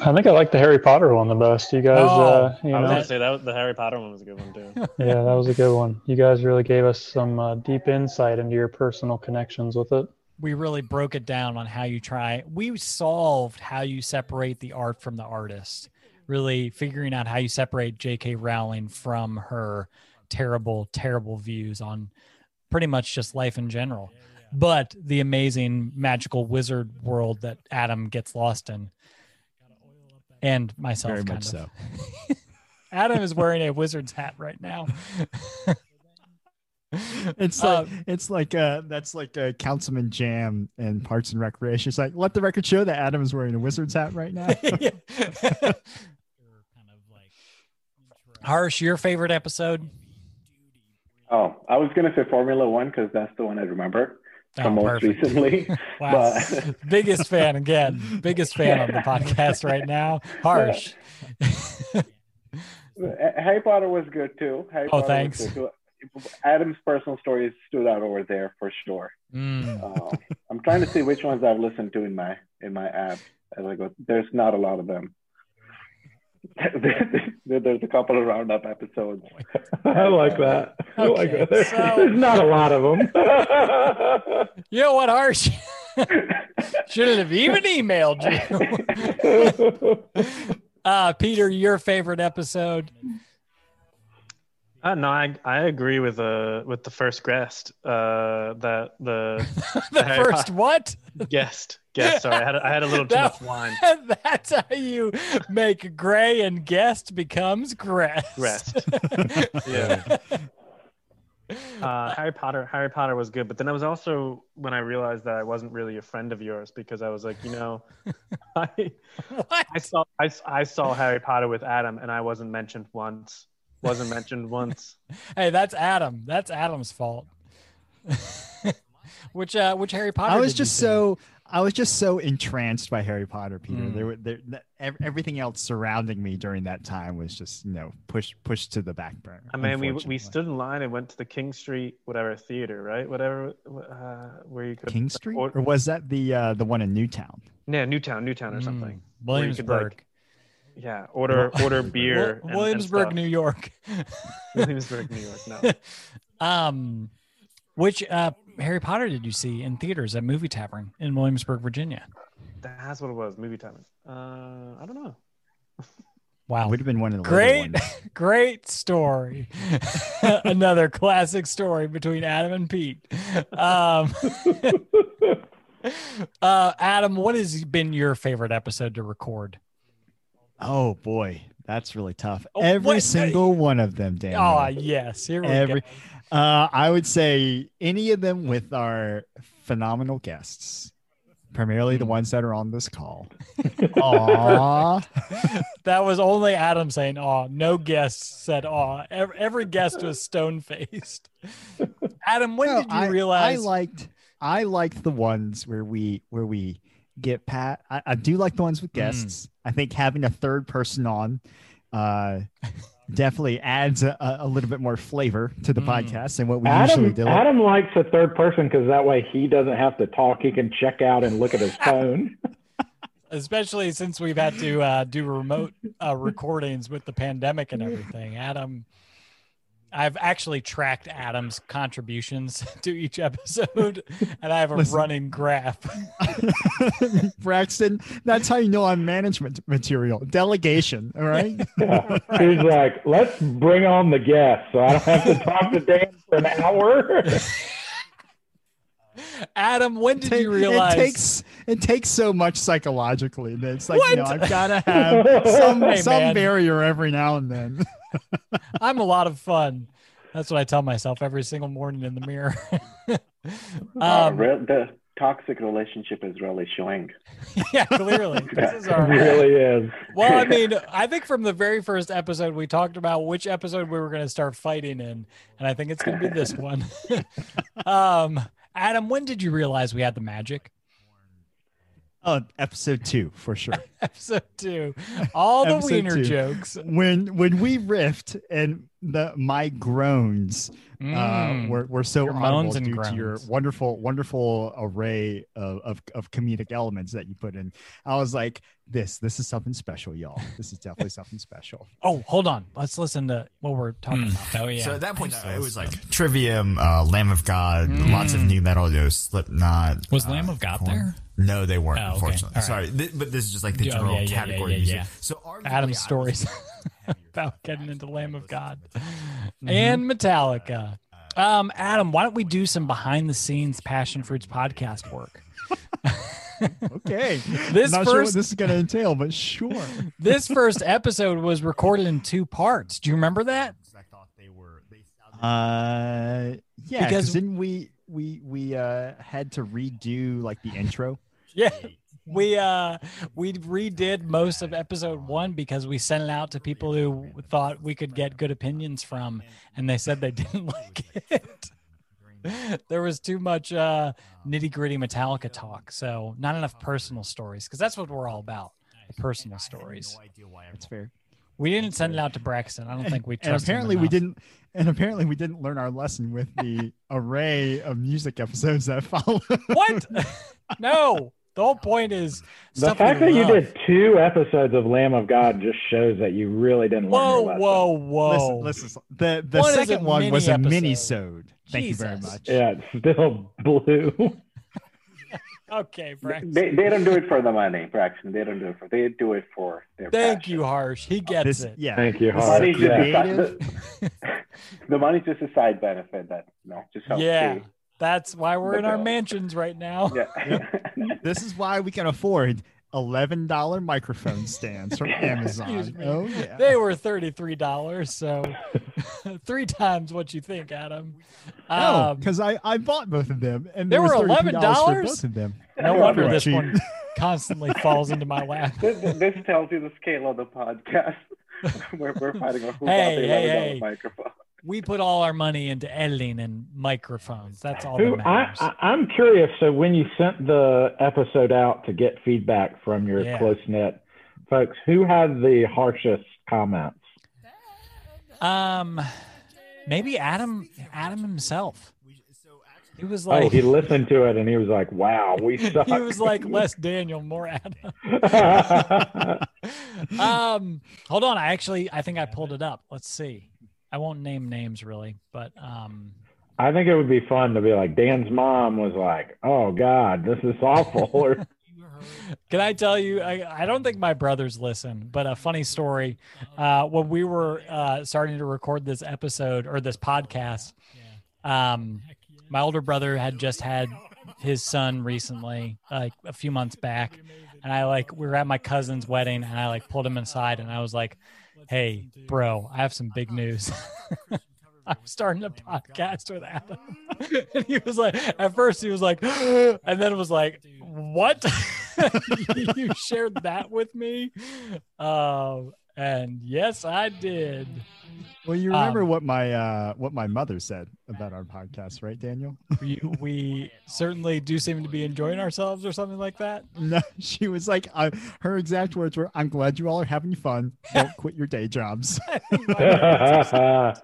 I think I like the Harry Potter one the best. You guys, Oh, uh, you I was know, gonna say that was- the Harry Potter one was a good one too. [LAUGHS] yeah, that was a good one. You guys really gave us some uh, deep insight into your personal connections with it. we really broke it down on how you try we solved how you separate the art from the artist really figuring out how you separate jk rowling from her terrible terrible views on pretty much just life in general but the amazing magical wizard world that adam gets lost in and myself Very kind much of. so. [LAUGHS] adam is wearing a wizard's hat right now [LAUGHS] It's Uh, like it's like uh that's like uh, Councilman Jamm and Parks and Recreation. It's like let the record show that Adam is wearing a wizard's hat right now. [LAUGHS] harsh your favorite episode Oh, I was gonna say Formula One because that's the one I remember from Oh, most perfect. recently. [LAUGHS] [LAUGHS] Wow. But [LAUGHS] biggest fan again. Biggest fan on the podcast right now. Harsh. Harry Potter was good too. Harry Oh, Potter thanks. Adam's personal stories stood out over there for sure. Mm. Uh, I'm trying to see which ones I've listened to in my in my app as I go. There's not a lot of them. There- There's a couple of roundup episodes. [LAUGHS] I like that. I like that. There's, so- [LAUGHS] there's not a lot of them. [LAUGHS] You know what, Harsh? Shouldn't have even emailed you. uh, Peter, your favorite episode? Uh, no, I I agree with uh with the first guest. Uh, that the [LAUGHS] the Harry first Potter- what? guest guest. Sorry, I had I had a little too That- much wine. [LAUGHS] That's how you make gray and guest becomes grass. Rest. [LAUGHS] Yeah. Uh, Harry Potter. Harry Potter was good, but then I was also when I realized that I wasn't really a friend of yours because I was like, you know, I I saw I, I saw Harry Potter with Adam and I wasn't mentioned once. Wasn't mentioned once. [LAUGHS] Hey, that's Adam. That's Adam's fault. [LAUGHS] which uh which Harry Potter? I was did you just see? so I was just so entranced by Harry Potter, Peter. Mm. There were there everything else surrounding me during that time was just you know pushed pushed to the back burner. I mean, we we stood in line and went to the King Street whatever theater, right? Whatever uh, where you could King Street, or- or was that the uh the one in Newtown? yeah, Newtown, Newtown or Mm, something. where you could, Williamsburg. like, yeah, order order [LAUGHS] beer. Wil- and- and Williamsburg, stuff. New York. [LAUGHS] Williamsburg, New York. No. [LAUGHS] um, which uh, Harry Potter did you see in theaters at Movie Tavern in Williamsburg, Virginia? That's what it was. Movie tavern Uh, I don't know. Wow, Would have been one of the great, ones. great story. Another classic story between Adam and Pete. Um, uh, Adam, what has been your favorite episode to record? Oh boy, that's really tough. Oh, Every what? single one of them, [LAUGHS] Daniel. Oh yes, here we Every, go. uh, I would say any of them with our phenomenal guests, primarily Hmm. the ones that are on this call. [LAUGHS] Aww. That was only Adam saying "aw." No guests said "aw." Every, every guest was stone faced. Adam, when No, did you I, realize? I liked I liked the ones where we where we get Pat. I, I do like the ones with Hmm. guests. I think having a third person on uh definitely adds a, a a little bit more flavor to the Mm. podcast than what we usually do. Adam likes a third person because that way he doesn't have to talk. He can check out and look at his [LAUGHS] phone. especially since we've had to uh, do remote uh, recordings with the pandemic and everything. Adam, I've actually tracked Adam's contributions [LAUGHS] to each episode, [LAUGHS] and I have a Listen. running graph. [LAUGHS] Braxton, that's how you know I'm management material. Delegation. All right. Yeah. He's like, let's bring on the guest so I don't have to talk to Dan for an hour. Adam, when did Ta- you realize? it takes it takes so much psychologically that it's like you know I've got to have some Hey, some man. barrier every now and then. I'm a lot of fun. That's what I tell myself every single morning in the mirror. [LAUGHS] Uh, um, re- the toxic relationship is really showing. [LAUGHS] yeah, clearly. [LAUGHS] This is it our really is. Well, I mean, I think from the very first episode, we talked about which episode we were going to start fighting in, and I think it's going to be this one. um, Adam, when did you realize we had the magic? Oh, episode two for sure. [LAUGHS] Episode two, all the Episode wiener two. jokes. when when we riffed and the my groans uh, Mm. were, were so Your audible moans and due to your wonderful wonderful array of, of of comedic elements that you put in. I was like, this this is something special, y'all. This is definitely something special. [LAUGHS] Oh, hold on. Let's listen to what we're talking about. Oh yeah. So at that point, it was like Trivium, uh, Lamb of God, lots of nu metal, you know, Slipknot. Was uh, Lamb of God Korn. there? No, they weren't. Oh, okay. Unfortunately, All right. sorry, Th- but this is just like the Yeah, oh, general yeah, yeah, yeah, category yeah, music. So arguably, Adam's stories [LAUGHS] about getting into Lamb of God Mm-hmm. and Metallica. Um, Adam, why don't we do some behind the scenes Passion Fruits podcast work? [LAUGHS] Okay, [LAUGHS] This not sure what first- this is going to entail, but sure. This first episode was recorded in two parts. Do you remember that? I thought they were. They sounded Uh, yeah, Because- because didn't we we we uh had to redo like the intro? [LAUGHS] Yeah. We uh we redid most of episode one because we sent it out to people who thought we could get good opinions from, and they said they didn't [LAUGHS] like it. there was too much uh nitty gritty Metallica talk, so not enough personal stories because that's what we're all about. The personal stories. no idea why That's fair. We didn't send it out to Braxton. I don't think we and trust. him apparently we didn't and apparently we didn't learn our lesson with the [LAUGHS] array of music episodes that followed. What? no. The whole point is The stuff fact we that you did two episodes of Lamb of God just shows that you really didn't learn Whoa, your lesson. whoa, whoa! listen listen the the One is second one was mini a mini episode. sode thank you very much Yeah, it's still blue. [LAUGHS] Okay, Braxton. They, they don't do it for the money, Braxton. They don't do it for. They do it for their. Thank passion. you, Harsh. He uh, gets this it. yeah Thank you, this is Harsh. Money's just a side, the, [LAUGHS] the money's just a side benefit that you know just helps. Yeah, pay that's why we're in our mansions right now. Yeah. [LAUGHS] this is why we can afford eleven dollar microphone stands from [LAUGHS] Amazon. Oh yeah. They were thirty-three dollars, so [LAUGHS] three times what you think, Adam. no, Um, because I, I bought both of them and They there were $11? for both of them. no wonder this cheap. one constantly falls into my lap. this, this tells you the scale of the podcast. [LAUGHS] we're, we're fighting over who Hey, bought the hey, hey. microphone. We put all our money into editing and microphones. That's all that Who, I, matters. I, I'm curious. So when you sent the episode out to get feedback from your Yeah. close knit folks, who had the harshest comments? um, maybe Adam, Adam himself. He was like, oh, he listened to it and he was like, "Wow, we [LAUGHS] suck." he was like less Daniel, more Adam. [LAUGHS] um, hold on. I actually, I think I pulled it up. Let's see. I won't name names really, but um, I think it would be fun to be like Dan's mom was like, "Oh God, this is awful." Or, [LAUGHS] Can I tell you? I, I don't think my brothers listen, but a funny story. Uh, when we were uh, starting to record this episode or this podcast, um, my older brother had just had his son recently, like a few months back, and I like we were at my cousin's wedding, and I like pulled him inside, and I was like, "Hey, bro, I have some big news." [LAUGHS] I'm starting a podcast with Adam. [LAUGHS] and he was like, at first he was like, [GASPS] and then it was like, what? [LAUGHS] you shared that with me? Um, And yes, I did. Well, you remember Um, what my uh, what my mother said about our podcast, right, Daniel? [LAUGHS] We, we certainly do seem to be enjoying ourselves or something like that. No, she was like, uh, her exact words were, "I'm glad you all are having fun. Don't quit your day jobs." [LAUGHS] [LAUGHS]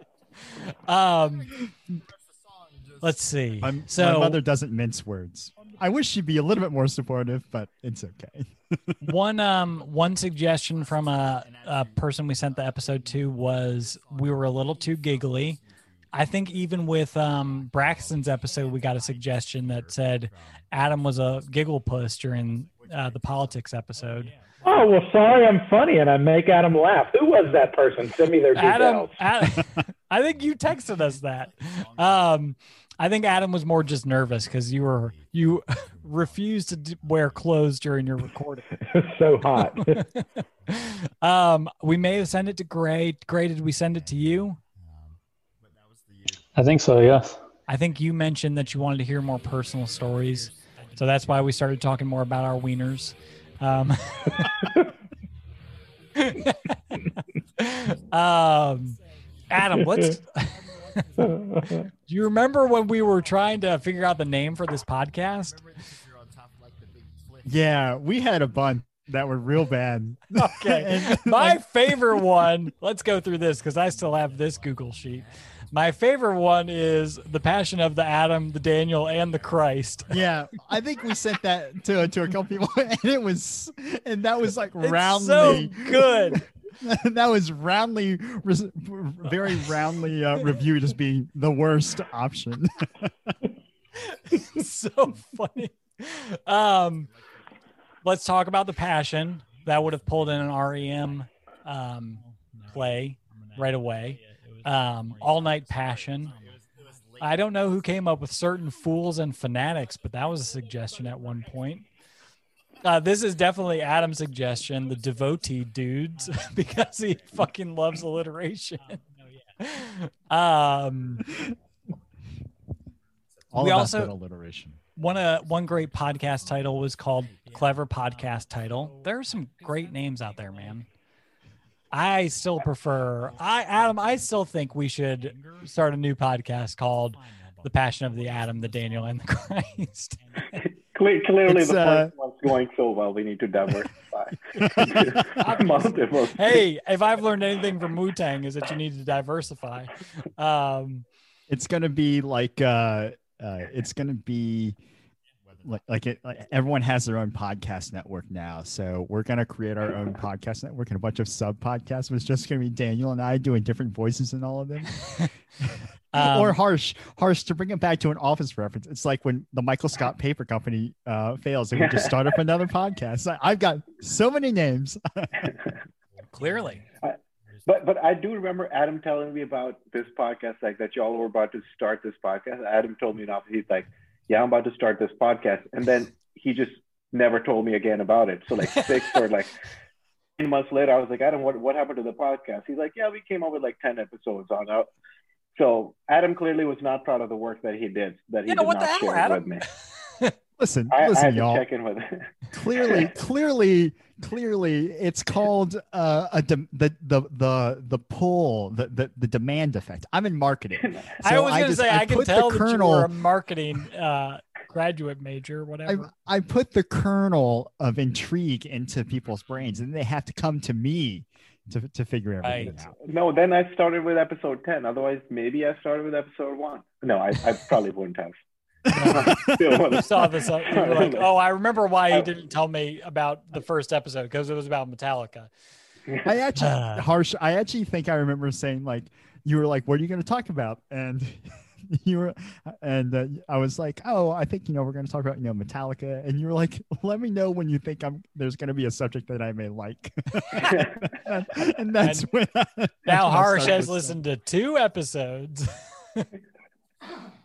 Um, let's see. I'm, so my mother doesn't mince words. I wish she'd be a little bit more supportive, but it's okay. [LAUGHS] one um one suggestion from a, a person we sent the episode to was we were a little too giggly. I think even with um Braxton's episode, we got a suggestion that said Adam was a giggle puss during uh, the politics episode. Oh well, sorry, I'm funny and I make Adam laugh. Who was that person? Send me their Adam, details. Adam I think you texted us that. Um, I think Adam was more just nervous because you were you [LAUGHS] refused to d- wear clothes during your recording. [LAUGHS] It's so hot. [LAUGHS] um, we may have sent it to Gray. Gray, did we send it to you? I think so. Yes. I think you mentioned that you wanted to hear more personal stories, so that's why we started talking more about our wieners. Um, um, Adam, let's. [LAUGHS] Do you remember when we were trying to figure out the name for this podcast? Yeah, we had a bunch that were real bad. [LAUGHS] Okay. [LAUGHS] My favorite one, let's go through this because I still have this Google sheet. My favorite one is The Passion of the Adam, the Daniel, and the Christ. yeah, I think we sent that to to a couple people, and it was, and that was like It's roundly so good. [LAUGHS] that was roundly, very roundly uh, [LAUGHS] reviewed as being the worst option. [LAUGHS] so funny. Um, let's talk about the passion that would have pulled in an REM um, play right away. Um, all night passion. I don't know who came up with certain fools and fanatics, but that was a suggestion at one point. Uh, this is definitely Adam's suggestion, the devotee dudes, [LAUGHS] because he fucking loves alliteration. [LAUGHS] Um, All We of also- us did alliteration. one uh, one great podcast title was called Clever Podcast Title. There are some great names out there, man. I still prefer I Adam, I still think we should start a new podcast called The Passion of the Adam, the Daniel, and the [LAUGHS] Christ. Cle- clearly, It's, the uh, first one's going so well. We need to diversify. [LAUGHS] [LAUGHS] Multiple. hey, if I've learned anything from Wu Tang is that you need to diversify. Um, It's gonna be like uh, uh it's gonna be like like it like everyone has their own podcast network now. So we're gonna create our own podcast network and a bunch of sub podcasts. It's just gonna be Daniel and I doing different voices in all of them. [LAUGHS] Um, or harsh, harsh to bring it back to an office reference. It's like when the Michael Scott Paper Company uh, fails, and we just start up another [LAUGHS] podcast. I- I've got so many names. [LAUGHS] clearly. But but I do remember Adam telling me about this podcast, like that y'all were about to start this podcast. Adam told me enough. He's like, "Yeah, I'm about to start this podcast," and then he just never told me again about it. So like six or like [LAUGHS] ten months later, I was like, "Adam, what what happened to the podcast?" He's like, "Yeah, we came up with like ten episodes on it." So Adam clearly was not proud of the work that he did. That he Yeah, did what the not hell, share Adam? with me. [LAUGHS] listen, I, I listen, had to y'all. check in with. [LAUGHS] clearly, clearly, clearly, it's called uh, a de- the the the the pull, the, the the demand effect. I'm in marketing. [LAUGHS] I So was going to say I, can put the tell that kernel- you were a marketing uh, graduate major, I, whatever. I put the kernel of intrigue into people's brains, and they have to come to me to, to figure everything Right. out. No, then I started with episode 10. Otherwise, maybe I started with episode one. No, I, I probably wouldn't have. Still [LAUGHS] you saw this. uh, You were like, "Oh, I remember why he didn't tell me about the first episode because it was about Metallica." I actually, harsh. I actually think I remember saying like, you were like, "What are you going to talk about?" And [LAUGHS] [LAUGHS] you were, and uh, I was like, "Oh, I think you know we're going to talk about you know Metallica." And you were like, [LAUGHS] "Let me know when you think I'm there's going to be a subject that I may like." [LAUGHS] and that's when I, that's Now when Harsh has to- listened to two episodes.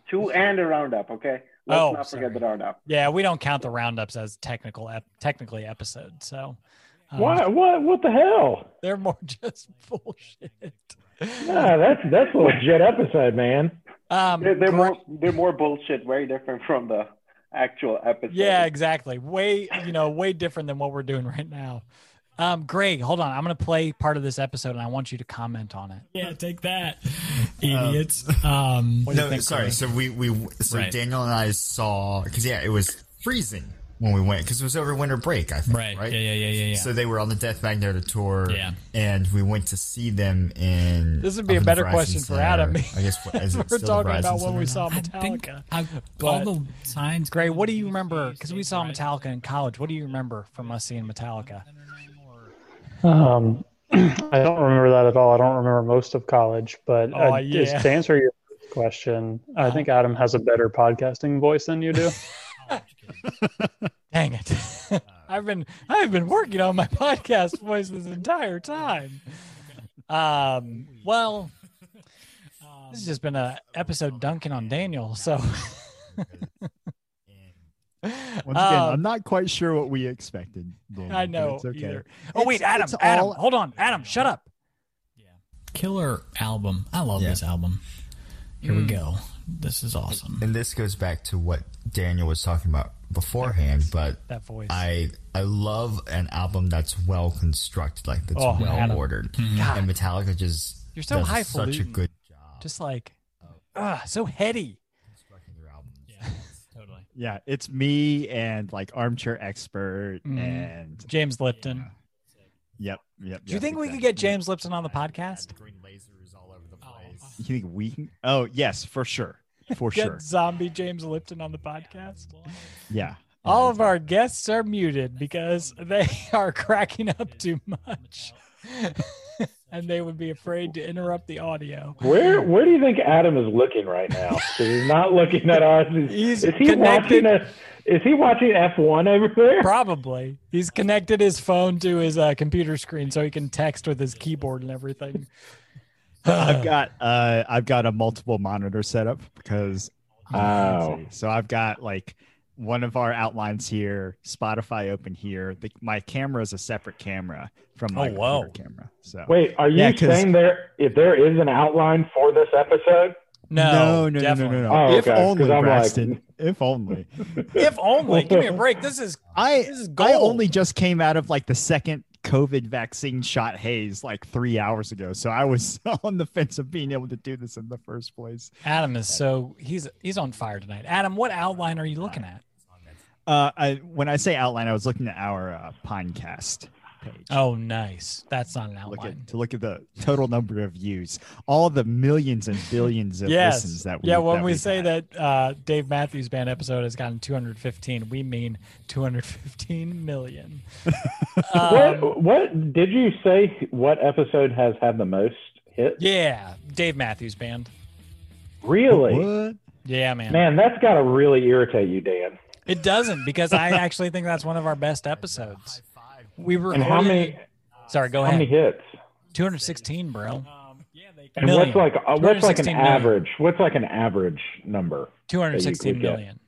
Two and a roundup, okay? Let's Oh, not forget sorry. the roundup. yeah, we don't count the roundups as technical, ep- technically episodes. So um, What? What? What the hell? They're more just bullshit. Nah, that's that's a legit episode, man. Um, They're, they're more they're more bullshit, very different from the actual episode. Yeah, exactly. Way, you know, way different than what we're doing right now. Um, Greg, hold on. I'm going to play part of this episode, and I want you to comment on it. Yeah, take that, [LAUGHS] idiots. [LAUGHS] Um, What do you No, think, sorry. Greg? So we we so Right. Daniel and I saw because yeah, it was freezing when we went because it was over winter break. I think right. right. Yeah, yeah, yeah, yeah, yeah. So they were on the Death Magnetic tour. Yeah. And we went to see them in. This would be a up in the better Verizon question for Adam. I guess what- is [LAUGHS] We're it still talking Verizon about when we Center saw I think Metallica. I, But- all the signs. Gray, what do you remember? Because we saw Metallica in college. What do you remember from us seeing Metallica? Um, [CLEARS THROAT] I don't remember that at all. I don't remember most of college, but Oh, uh, just yeah. to answer your question, I think Adam has a better podcasting voice than you do. [LAUGHS] Dang it! [LAUGHS] I've been I've been working on my podcast voice this entire time. Um, well, this has just been a episode dunking on Daniel. So Once again, Um, I'm not quite sure what we expected. Daniel, I know. It's okay. either. Oh wait, Adam, Adam, all- hold on, Adam, shut up. Yeah. Killer album. I love Yeah. this album. Here Hmm. we go. This is awesome. And this goes back to what Daniel was talking about beforehand, but That voice. I I love an album that's well constructed, like that's Oh, well Adam. ordered. God. And Metallica just You're so does highfalutin. such a good job. Just like, ah, so heady. constructing their albums. Yeah, [LAUGHS] totally. Yeah, it's me and like armchair expert Mhm. and James Lipton. yep, yep. Do you yep, think we could get James Lipton on the podcast? Green lasers all over the place. You think we can? Oh yes, for sure, for [LAUGHS] Get sure. zombie James Lipton on the podcast. Yeah. All of our guests are muted because they [LAUGHS] are cracking up too much. [LAUGHS] and they would be afraid to interrupt the audio. Where where do you think Adam is looking right now? 'Cause he's not looking at us. Is, He's is he connected- watching a, Is he watching F1 over there? Probably. He's connected his phone to his uh, computer screen so he can text with his keyboard and everything. I've [LAUGHS] got uh I've got a multiple monitor setup because Oh. so I've got like one of our outlines here, Spotify open here. The, my camera is a separate camera from my Oh, whoa. camera. So Wait, are you Yeah, 'cause- saying there if there is an outline for this episode? No, no, no, no, no, no, no. Oh, If okay, 'cause only, I'm like- Braxton. if only. [LAUGHS] If only. Give me a break. This is I This is I only just came out of like the second COVID vaccine shot haze like three hours ago, so I was [LAUGHS] on the fence of being able to do this in the first place. Adam is so he's he's on fire tonight. Adam, what outline are you looking at? Uh, I, when I say outline, I was looking at our uh, podcast page. Oh, nice. That's not an Look outline. at, to look at the total number of views, all the millions and billions of [LAUGHS] Yes. listens that we yeah, when we say had. that uh, Dave Matthews Band episode has gotten 215, we mean 215 million. [LAUGHS] Um, what what did you say what episode has had the most hits? yeah, Dave Matthews Band. Really? What? Yeah, man. Man, that's gotta really irritate you, Dan. It doesn't because I actually think that's one of our best episodes. We were And how many Sorry, go ahead. how many hits? 216, bro. Um, yeah, they And Million. what's like uh, what's like an 216 million. average? What's like an average number? 216 would get. million.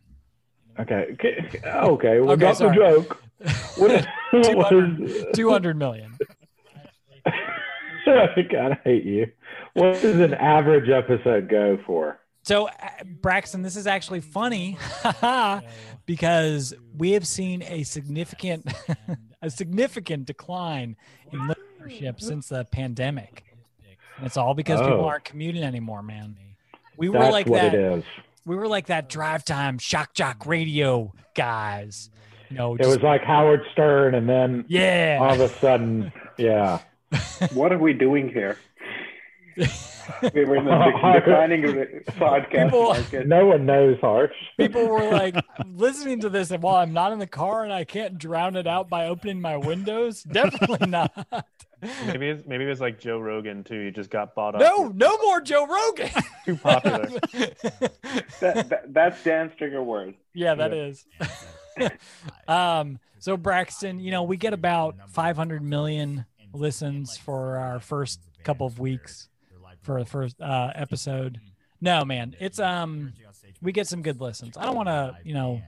Okay. Okay. Okay. We Okay, got the joke. What is, [LAUGHS] 200, is, 200 million. [LAUGHS] God, I hate you. What does an average episode go for? So, uh, Braxton, this is actually funny [LAUGHS] because we have seen a significant, [LAUGHS] a significant decline in listenership since the pandemic. And it's all because people Oh. aren't commuting anymore, man. We were That's like what that. it is. We were like that drive time shock jock radio guys. You know, It just- was like Howard Stern, and then yeah. all of a sudden, yeah. [LAUGHS] What are we doing here? [LAUGHS] we were in the de- [LAUGHS] declining podcast People- market. No one knows Harsh. people were [LAUGHS] like listening to this and while i'm not in the car and i can't drown it out by opening my windows [LAUGHS] definitely not Maybe it's, maybe it was like Joe Rogan too. He just got bought up. no no more joe rogan too popular. That, that, that's Dan's trigger word. yeah that is. um so braxton you know we get about 500 million listens for our first couple of weeks for the first uh episode no man it's um we get some good listens i don't want to you know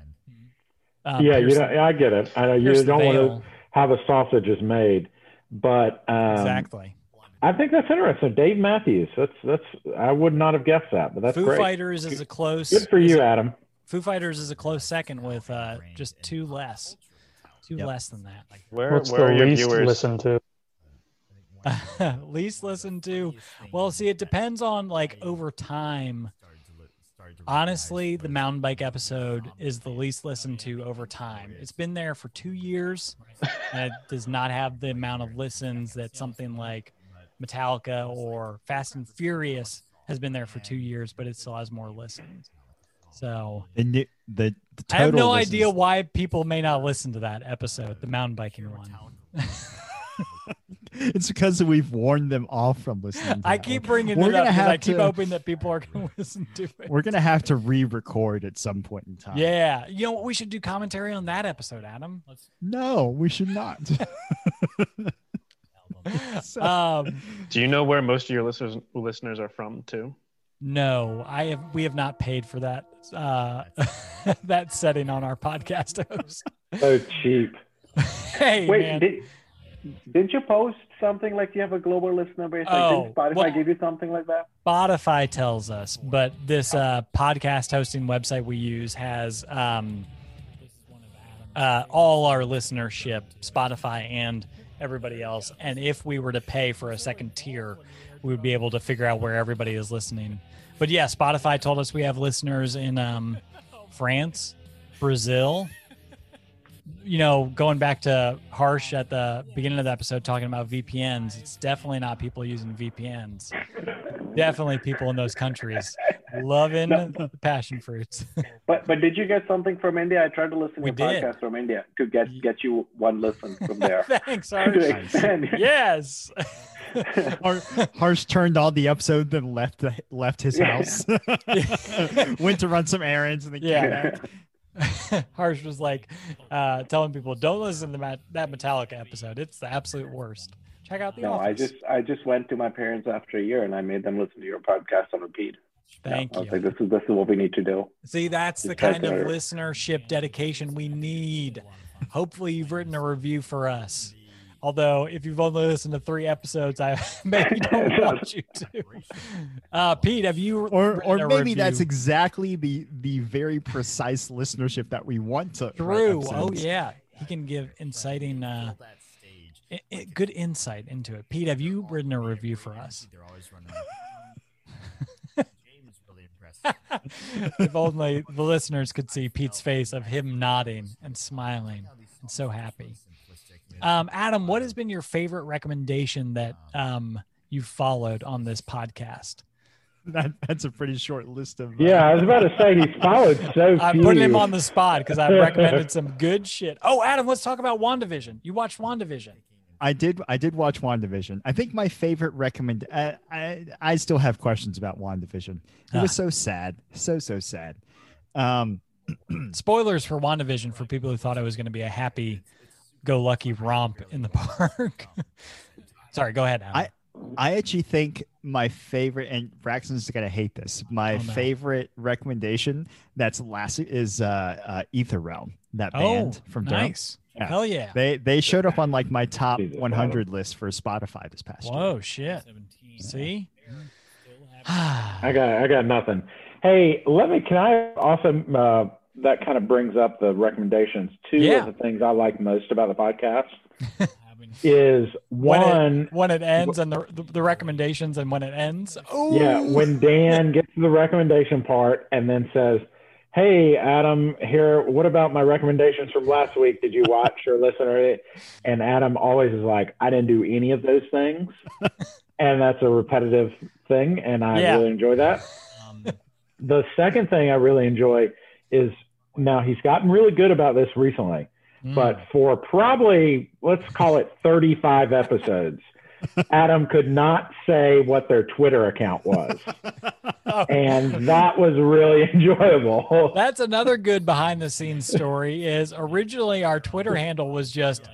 um, yeah, you know, I get it. I know you don't want to have a sausage is made, but um, exactly I think that's interesting. Dave Matthews. That's that's. I would not have guessed that, but that's Foo great. Fighters is a close. Good for you, Adam. Foo Fighters is a close second with uh, just two less. two Yep. less than that. Where, What's where the are your least viewers? listened to? [LAUGHS] least listened to. Well, see, it depends on like over time. Honestly, the mountain bike episode is the least listened to over time. It's been there for two years, [LAUGHS] and it does not have the amount of listens that something like Metallica or Fast and Furious has been there for two years, but it still has more listens. So The new, the, the I have no listens- idea why people may not listen to that episode, the mountain biking one. [LAUGHS] [LAUGHS] It's because we've warned them off from listening. To I keep bringing We're it up gonna because I have keep to- hoping that people are going [LAUGHS] to listen to it. We're gonna have to re-record at some point in time. Yeah, you know what? We should do commentary on that episode, Adam. No, we should not. So- [LAUGHS] Um, Do you know where most of your listeners listeners are from too? no, I have. We have not paid for that. Uh, that setting on our podcast host. So cheap. hey, Wait, man. did, didn't you post something like you have a global listener base? Like, Oh, didn't Spotify well- give you something like that? Spotify tells us, but this uh, podcast hosting website we use has um, uh, all our listenership, Spotify and everybody else. And if we were to pay for a second tier, we would be able to figure out where everybody is listening. But yeah, Spotify told us we have listeners in um, France, Brazil. You know, going back to Harsh at the beginning of the episode talking about VPNs, it's definitely not people using VPNs. Definitely people in those countries loving the passion fruits. [LAUGHS] But but did you get something from India? I tried to listen We to your podcast from India to get get you one listen from [LAUGHS] there. Thanks, to Harsh. expand. [LAUGHS] Yes. Harsh turned on the episode, then left the, left his house, went to run some errands, and then came Yeah. back. [LAUGHS] Harsh was like uh, telling people, "Don't listen to that that Metallica episode. It's the absolute worst. Check out the No, I just I just went to my parents after a year and I made them listen to your podcast on repeat. Thank you. I was like, this is this is what we need to do. See, that's the Just check kind of listenership dedication we need. Hopefully, you've written a review for us. Although, if you've only listened to three episodes, I [LAUGHS] maybe don't [LAUGHS] want you to. Uh, Pete, have you Or, or a maybe that's exactly the the very precise listenership that we want to. write true? Oh yeah, he can give inciting, uh, i- i- good insight into it. Pete, have you written a review for us? [LAUGHS] if only the listeners could see Pete's face of him nodding and smiling and so happy. Um, Adam, what has been your favorite recommendation that um, you've followed on this podcast? That, that's a pretty short list of. uh, Yeah, I was about to say he's followed so [LAUGHS] I'm few. putting him on the spot because I've recommended [LAUGHS] some good shit. Oh, Adam, let's talk about WandaVision. You watched WandaVision. I did. I did watch WandaVision. I think my favorite recommend. Uh, I I still have questions about WandaVision. It was Ah. so sad, so so sad. Um, [CLEARS THROAT] Spoilers for WandaVision for people who thought it was going to be a happy go lucky romp in the park. [LAUGHS] Sorry, go ahead. Adam. I I actually think my favorite, and Braxton's gonna hate this. My Oh, no. favorite recommendation that's last is uh, uh Ether Realm, that Oh, band from Durham. nice. Yeah. Hell yeah. They they showed up on like my top 100 list for Spotify this past year. Whoa, shit. See? [SIGHS] I got I got nothing. Hey, let me. Can I also? Uh, that kind of brings up the recommendations. Two Yeah. of the things I like most about the podcast [LAUGHS] is when one. it, when it ends and the, the, the recommendations and when it ends. Oh, Yeah, when Dan gets to the recommendation part and then says, "Hey, Adam, here. What about my recommendations from last week? Did you watch or listen or?" anything?" And Adam always is like, "I didn't do any of those things," [LAUGHS] and that's a repetitive thing, and I Yeah. really enjoy that. Um, The second thing I really enjoy is now he's gotten really good about this recently, Mm. but for probably let's call it 35 episodes, [LAUGHS] Adam could not say what their Twitter account was. [LAUGHS] And that was really [LAUGHS] enjoyable. That's another good behind the scenes story is originally our Twitter handle was just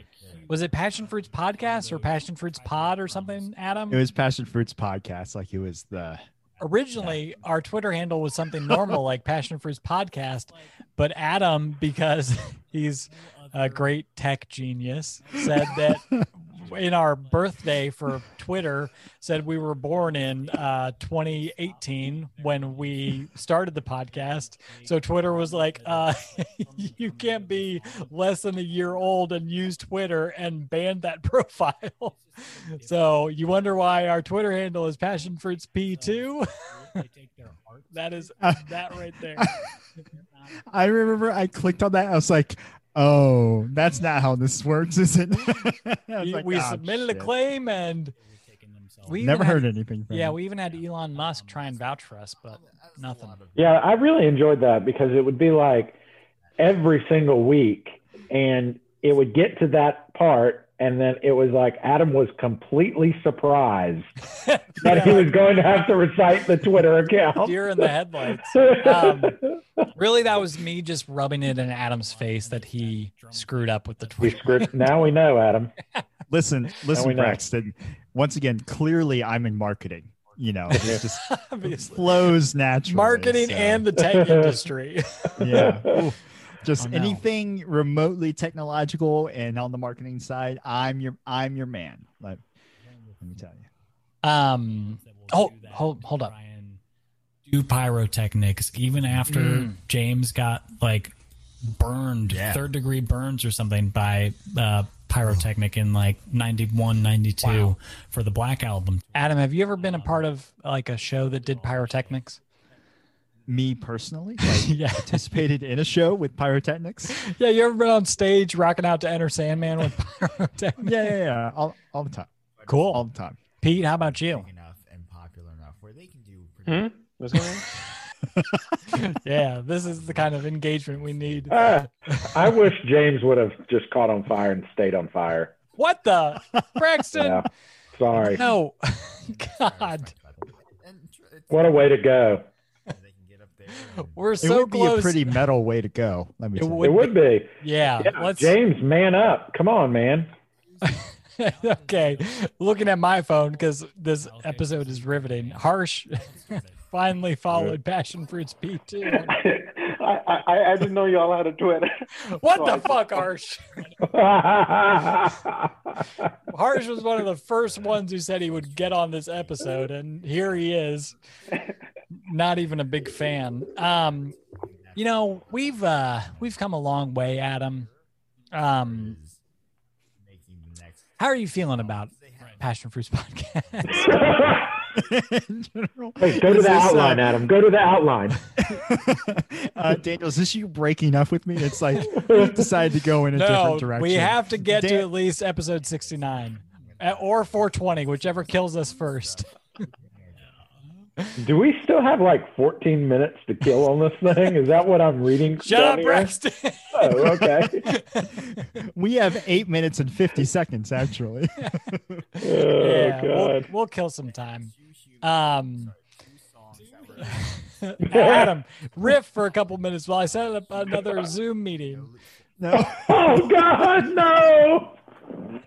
was it Passion Fruits Podcast or Passion Fruits Pod or something, Adam? It was Passion Fruits podcast, like it was the originally our Twitter handle was something normal like [LAUGHS] Passion Fruits Podcast, but Adam, because [LAUGHS] he's a great tech genius, said that [LAUGHS] in our birthday for Twitter said we were born in uh, 2018 when we started the podcast. So Twitter was like, uh, [LAUGHS] you can't be less than a year old and use Twitter and banned that [LAUGHS] profile. so you wonder why our Twitter handle is Passion Fruits P2. [LAUGHS] that is that right there. I remember I clicked on that. I was like, "Oh, that's not how this works, is it?" [LAUGHS] We, like, we "Ah, submitted a claim and we Never even heard had- anything. From Yeah, him. we even had Elon Musk try and vouch for us, but nothing. Yeah, I really enjoyed that because it would be like every single week, and it would get to that part, and then it was like Adam was completely surprised [LAUGHS] that he was going to have to recite the Twitter account. Deer in the headlights. Um, really, that was me just rubbing it in Adam's face that he screwed up with the we Twitter. screwed. Now we know, Adam. [LAUGHS] Listen, listen. Braxton. Once again, clearly I'm in marketing. You know, it just [LAUGHS] Obviously. flows naturally. Marketing so, and the tech industry. yeah. Ooh. Just Oh, no. anything remotely technological and on the marketing side, I'm your I'm your man. Let, let me tell you. Um. Oh, hold hold up. do pyrotechnics even after Mm. James got like burned, Yeah. third degree burns or something by uh, pyrotechnic in like 91, 92 for the Black Album. Adam, have you ever been a part of like a show that did pyrotechnics? Me personally, [LAUGHS] like, Yeah. participated in a show with pyrotechnics. Yeah, you ever been on stage rocking out to Enter Sandman with pyrotechnics? Yeah, yeah, yeah. All, all the time. Cool. All the time. Pete, how about you? Enough and popular enough where they can do pretty Hmm? What's going on? [LAUGHS] Yeah, this is the kind of engagement we need. Ah, I wish James would have just caught on fire and stayed on fire. What the? Braxton? Yeah, sorry. No. [LAUGHS] God. What a way to go. They can get up We're It so would be a pretty metal way to go. Let me It would It would be. yeah, Yeah, let's James, man up. Come on, man. [LAUGHS] okay. Looking at my phone because this episode is riveting. Harsh [LAUGHS] finally followed Passion Fruits P2. [LAUGHS] I, I, I didn't know y'all had a Twitter. What the fuck, Harsh? Harsh was one of the first ones who said he would get on this episode, and here he is. Not even a big fan. Um, you know, we've uh we've come a long way, Adam. Um, making the next how are you feeling about Passion Fruits [LAUGHS] podcast? In Hey, go to is the this, uh, outline, Adam. Go to the outline. [LAUGHS] uh, Daniel, is this you breaking up with me? It's like we have decided to go in a no, different direction. we have to get to at least episode sixty nine. Or 420, whichever kills us first. Do we still have like 14 minutes to kill on this thing? Is that what I'm reading? [LAUGHS] Shut down up, here? Braxton. Oh, okay. [LAUGHS] we have eight minutes and 50 seconds, actually. [LAUGHS] Oh, yeah, we'll, God. we'll kill some time. Um, Adam, riff for a couple minutes while I set up another Zoom meeting. no. Oh, God, no.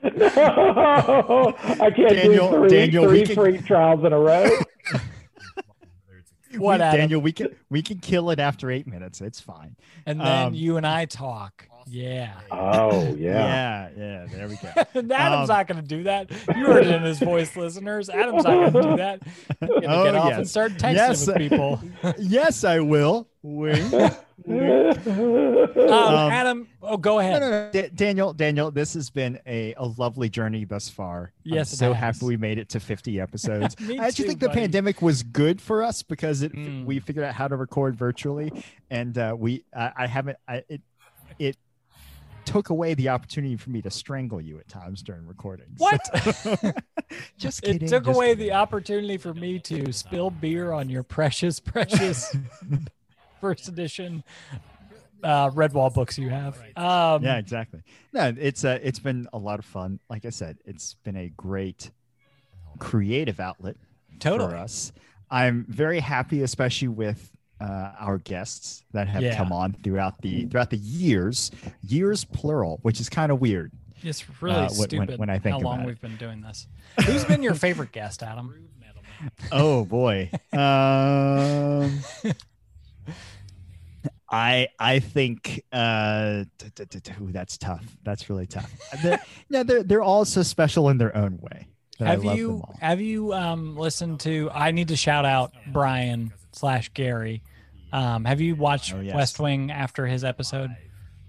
No. I can't Daniel- do three, Daniel, three we can- trials in a row. What, we, Daniel, we can we can kill it after eight minutes. It's fine. And then Um, you and I talk. Yeah. Oh, [LAUGHS] yeah. Yeah, yeah. There we go. [LAUGHS] Adam's Um, not going to do that. You heard it in his voice, listeners. Adam's not going to do that. He's going to Oh, get off yes. and start texting Yes. with people. [LAUGHS] yes, I will. Wink. Um, Um, Adam, oh, go ahead. no, no. Da- Daniel, Daniel, this has been a, a lovely journey thus far. Yes, I'm so has. happy we made it to 50 episodes. Me I actually too, think the buddy. pandemic was good for us because it Mm. we figured out how to record virtually, and uh, we I, I haven't I, it it took away the opportunity for me to strangle you at times during recordings. What? [LAUGHS] just kidding. It took away kidding. the opportunity for me to spill beer on your precious, precious [LAUGHS] first edition uh, Redwall books you have. Um, yeah, exactly. No, it's uh, it's been a lot of fun. Like I said, it's been a great creative outlet Totally. for us. I'm very happy, especially with uh, our guests that have Yeah. come on throughout the throughout the years, years plural, which is kind of weird. It's really Uh, when- stupid when I think how long we've been doing this. Who's been your favorite guest, Adam? [LAUGHS] Oh boy. Um, I I think uh, t- t- t- ooh, that's tough. That's really tough. They're, [LAUGHS] yeah, they're they're all so special in their own way. Have you have you um listened to? I need to shout out Brian slash Gary. Um, have you watched Oh, yes. West Wing after his episode?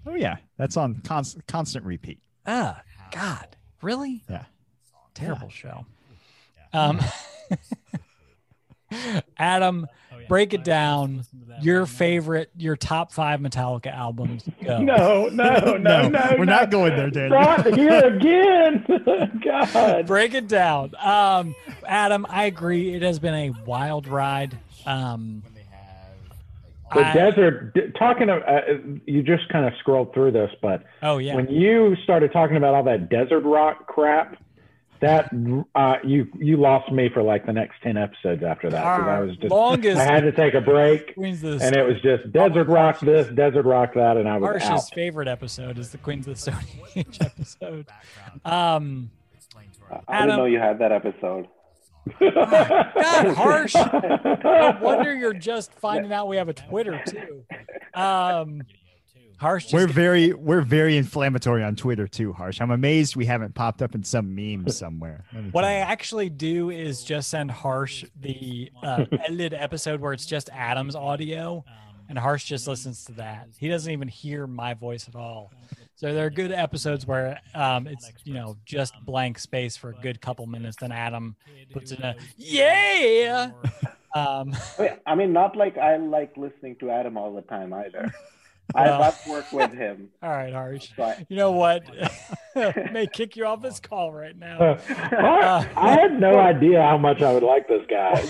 Oh yeah, that's on constant constant repeat. Ah, God, really? Yeah. Terrible show. Um, [LAUGHS] Adam, break it down. Your favorite, your top five Metallica albums. [LAUGHS] Go. No, no, [LAUGHS] no, No, no. we're no. not going there, Daniel. Not here again. God. break it down. Um, Adam, I agree. It has been a wild ride. Um, The I- desert. Talking of, uh, you just kind of scrolled through this, but oh yeah, when you started talking about all that desert rock crap, that uh, you you lost me for like the next ten episodes after that. 'cause I was just longest I had to take a break, Queens of the and it was just desert rock this, desert rock that, and I was Harsh's out. favorite episode is the Queens of the Stone [LAUGHS] Age episode. Um, I didn't Adam- know you had that episode. God, Harsh. No wonder [LAUGHS] you're just finding out we have a Twitter too. Um, Harsh. We're very we're very inflammatory on Twitter too, Harsh. I'm amazed we haven't popped up in some meme somewhere. What I actually do is just send Harsh the uh, [LAUGHS] edited episode where it's just Adam's audio, and Harsh just listens to that. He doesn't even hear my voice at all. So there are good episodes where um, it's you know just blank space for a good couple minutes. Then Adam puts in a yeah. [LAUGHS] Um, I mean, I mean, not like I like listening to Adam all the time either. [LAUGHS] I, Well. I've worked with him. [LAUGHS] all right, Harsh. So I, You know what? [LAUGHS] May kick you off this call right now. [LAUGHS] I I had no idea how much I would like this guy.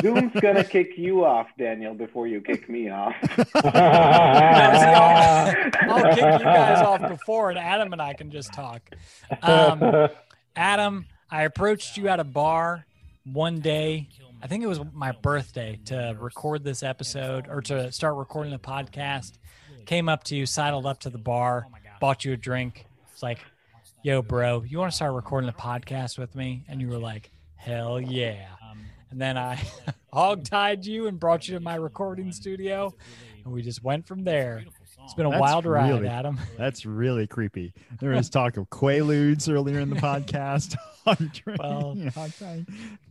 Doom's gonna kick you off, Daniel, before you kick me off. I'll kick you guys off before, and Adam and I can just talk. Um, Adam, I approached you at a bar one day. I think it was my birthday to record this episode or to start recording the podcast. Came up to you, sidled up to the bar, bought you a drink. It's like, yo, bro, you want to start recording a podcast with me? And you were like, hell yeah. And then I [LAUGHS] [LAUGHS] hog tied you and brought you to my recording studio, and we just went from there. It's been a That's wild ride, really- Adam. [LAUGHS] That's really creepy. There was talk of quaaludes earlier in the podcast. Well,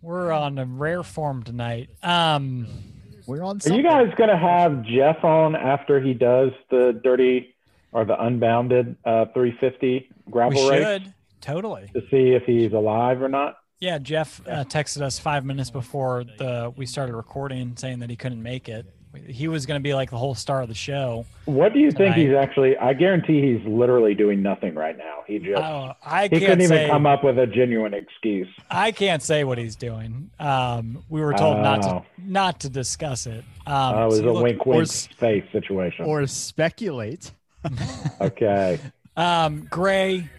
We're on a rare form tonight. Um, we're on. Are you guys gonna have Jeff on after he does the dirty or the unbounded uh, 350 we gravel race should totally. to see if he's alive or not? Yeah, Jeff uh, texted us five minutes before the we started recording, saying that he couldn't make it. He was going to be like the whole star of the show. What do you think Tonight. he's actually? I guarantee he's literally doing nothing right now. He just Uh, I he can't couldn't even come up with a genuine excuse. I can't say what he's doing. Um, we were told not to Oh. not to discuss it. Um, Uh, it was so a look- wink, or wink s- face situation. or speculate? [LAUGHS] okay. Um, Gray,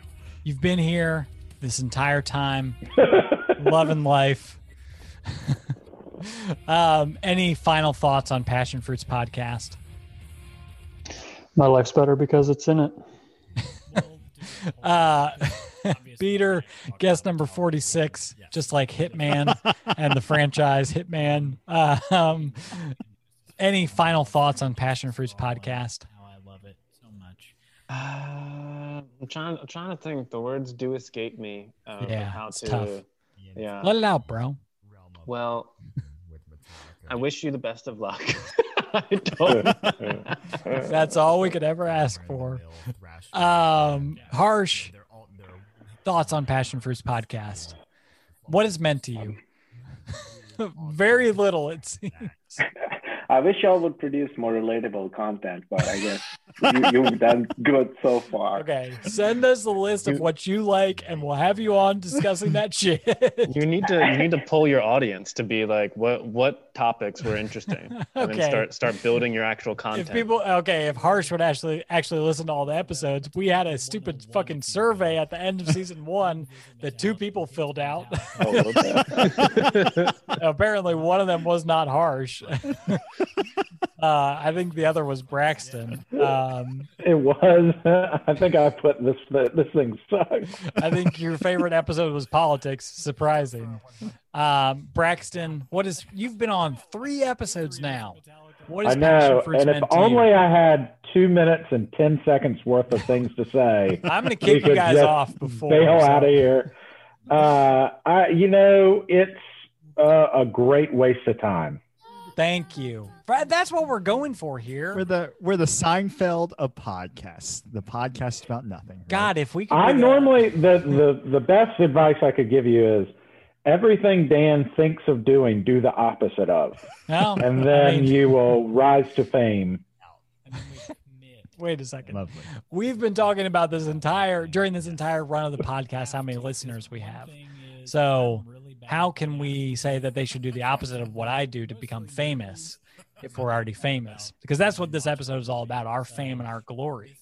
you've been here this entire time, [LAUGHS] loving life. [LAUGHS] [LAUGHS] um, any final thoughts on Passion Fruits podcast? My life's better because it's in it. [LAUGHS] Uh, [LAUGHS] Beater, guest number 46, just like Hitman and the franchise Hitman. Uh, um, any final thoughts on Passion Fruits podcast? I love it so much. Uh, I'm trying. I'm trying to think. The words do escape me. Uh, of Yeah, how it's to. tough. Yeah. Let it out, bro. Well, I wish you the best of luck. [LAUGHS] I [LAUGHS] don't. That's all we could ever ask for. Um, harsh thoughts on Passion Fruits podcast. What is meant to you? [LAUGHS] Very little, it seems. I wish y'all would produce more relatable content, but I guess you, you've done good so far. Okay, send us a list of what you like, and we'll have you on discussing that shit. [LAUGHS] You need to. You need to pull your audience to be like, what what topics were interesting, and then start start building your actual content. If people, okay, if Harsh would actually actually listen to all the episodes, we had a stupid fucking survey at the end of season one that two people filled out. Oh, a little bit. [LAUGHS] Apparently, one of them was not Harsh. [LAUGHS] uh, I think the other was Braxton. Um, It was. [LAUGHS] I think I put this. This thing sucks. I think your favorite episode was politics. Surprising. Um, Braxton, what is? You've been on three episodes now. What I know. And if to you? only I had two minutes and 10 seconds worth of things to say. [LAUGHS] I'm gonna kick you guys off before. Bail so- out of here. Uh, I, you know, it's uh, a great waste of time. Thank you. That's what we're going for here. We're the we're the Seinfeld of podcasts. The podcast about nothing. right? God, if we could. I do that- normally the, the the best advice I could give you is everything Dan thinks of doing, do the opposite of, No, and I then mean, you will rise to fame. And then we commit. wait a second. Lovely. We've been talking about this entire during this entire run of the podcast. How many listeners we have? So, really bad How can we say that they should do the opposite of what I do to become famous if we're already famous? Because that's what this episode is all about: our fame and our glory.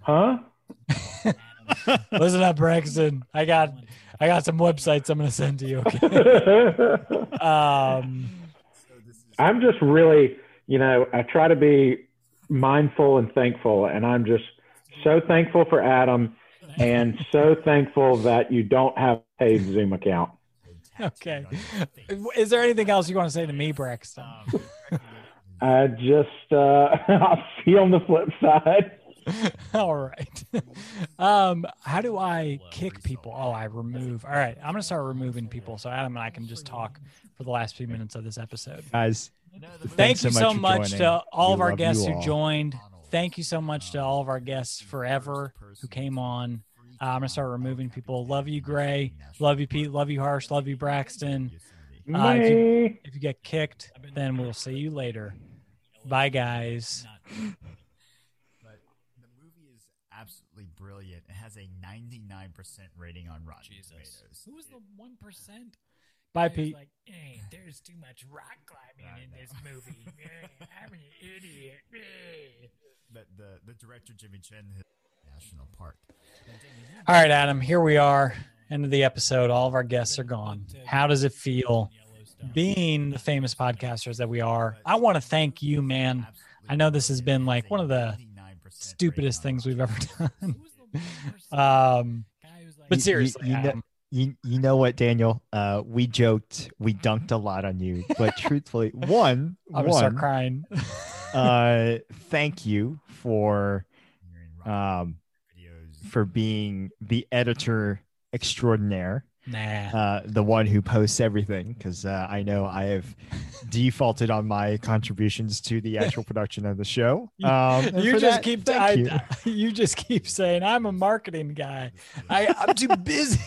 Huh? [LAUGHS] Listen up, Braxton. I got I got some websites I'm gonna send to you. Okay. [LAUGHS] Um, I'm just really, you know, I try to be mindful and thankful, and I'm just so thankful for Adam, and so thankful that you don't have a paid Zoom account. okay. Is there anything else you want to say to me, Braxton? I just, uh, [LAUGHS] I'll see you on the flip side. [LAUGHS] All right. Um, how do I kick people? Oh, I remove. All right. I'm gonna start removing people so Adam and I can just talk for the last few minutes of this episode. guys. Thank thanks you so for much to all of our guests who joined. Thank you so much to all of our guests forever who came on. Uh, I'm gonna start removing people. Love you, Gray. Love you, Pete. Love you, Harsh. Love you, Braxton. Uh, if, you, if you get kicked, then we'll see you later. Bye, guys. But the movie is absolutely brilliant. It has a 99% rating on Rotten Jesus. Tomatoes. Who was the one percent? Bye, Pete. Like, hey, there's too much rock climbing in this movie. [LAUGHS] I'm an idiot. Eh." But the, the director, Jimmy Chin, his National Park. All right, Adam. Here we are. End of the episode. All of our guests are gone. How does it feel being the famous podcasters that we are? I want to thank you, man. I know this has been like one of the stupidest things we've ever [LAUGHS] done. Who was the one person Um, guy who's like, but You- seriously, you know- You you know what, Daniel? Uh, we joked, we dunked a lot on you, but [LAUGHS] truthfully, one, I'm gonna start crying. uh, thank you for um videos. For being the editor extraordinaire, nah. uh, the one who posts everything, because uh, I know I have [LAUGHS] defaulted on my contributions to the actual [LAUGHS] production of the show. You- Um, you just that, keep I, you. [LAUGHS] you just keep saying I'm a marketing guy. I, I'm too busy.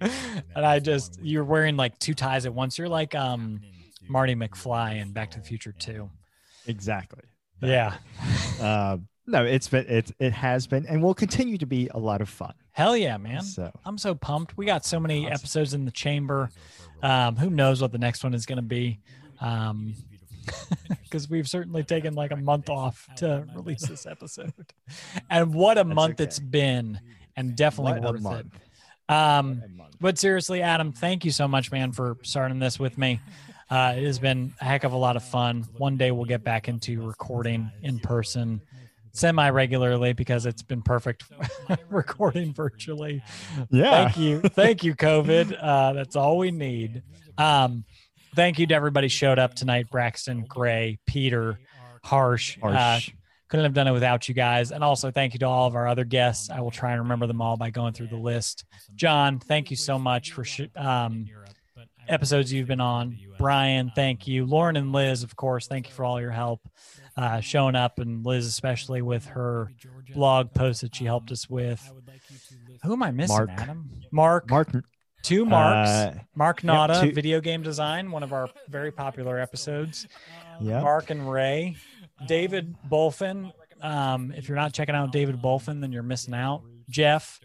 and I just you're wearing like two ties at once. You're like um Marty McFly in Back to the Future too. exactly. Yeah. Um, no, it's been it it has been and will continue to be a lot of fun. Hell yeah, man. So I'm so pumped. We got so many episodes in the chamber. Um, who knows what the next one is going to be? Um, [LAUGHS] because we've certainly taken like a month off to release this episode, and what a month okay. it's been, and definitely what a worth month. it. Um, but seriously, Adam, thank you so much, man, for starting this with me. Uh, it has been a heck of a lot of fun. One day we'll get back into recording in person semi regularly because it's been perfect [LAUGHS] recording virtually. Yeah. Thank you. Thank you, COVID. [LAUGHS] Uh, that's all we need. Um, thank you to everybody who showed up tonight Braxton, Gray, Peter, Harsh. Uh, Harsh. couldn't have done it without you guys. And also thank you to all of our other guests. I will try and remember them all by going through the list. John, thank you so much for sh- um, episodes you've been on. Brian, thank you. Lauren and Liz, of course, thank you for all your help uh, showing up, and Liz especially with her blog post that she helped us with. Who am I missing, Mark. Adam? Mark. Mark Two marks. Uh, Mark Nada, video game design, one of our very popular episodes. Yeah. Mark and Ray. David Bolfin. Um, if you're not checking out David Bolfin, then you're missing out. Jeff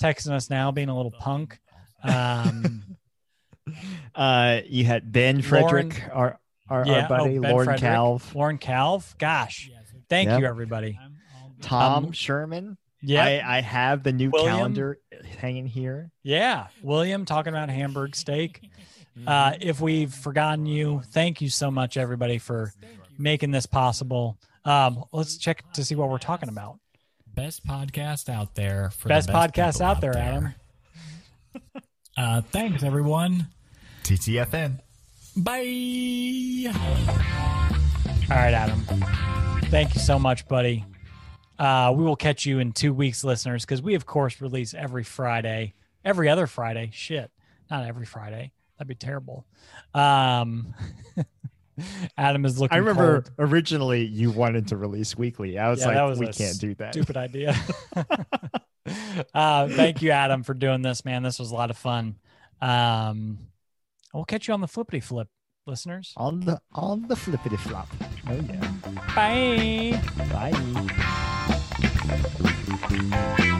texting us now, being a little punk. Um, [LAUGHS] Uh, you had Ben Lauren- Frederick, our our, yeah, our buddy, oh, Ben Lauren Frederick, Calv, Lauren Calv. Gosh, thank Yep. you, everybody. Tom Um, Sherman. Yeah, I, I have the new William. calendar hanging here. Yeah, William talking about Hamburg steak. [LAUGHS] Uh, if we've forgotten you, thank you so much, everybody, for making this possible. Um, let's check to see what we're talking about. Best podcast out there. For Best, the best podcast people out there, Adam. [LAUGHS] Uh, thanks, everyone. TTFN. Bye. All right, Adam. Thank you so much, buddy. Uh, we will catch you in two weeks, listeners, because we, of course, release every Friday, every other Friday. Shit, not every Friday. That'd be terrible. Um, [LAUGHS] Adam is looking. I remember cold. originally you wanted to release weekly. I was Yeah, like, that was we can't do that. Stupid idea. [LAUGHS] uh, thank you, Adam, for doing this, man. This was a lot of fun. Um, we'll catch you on the flippity flip, listeners. On the on the flippity flop. Oh yeah. Bye. Bye.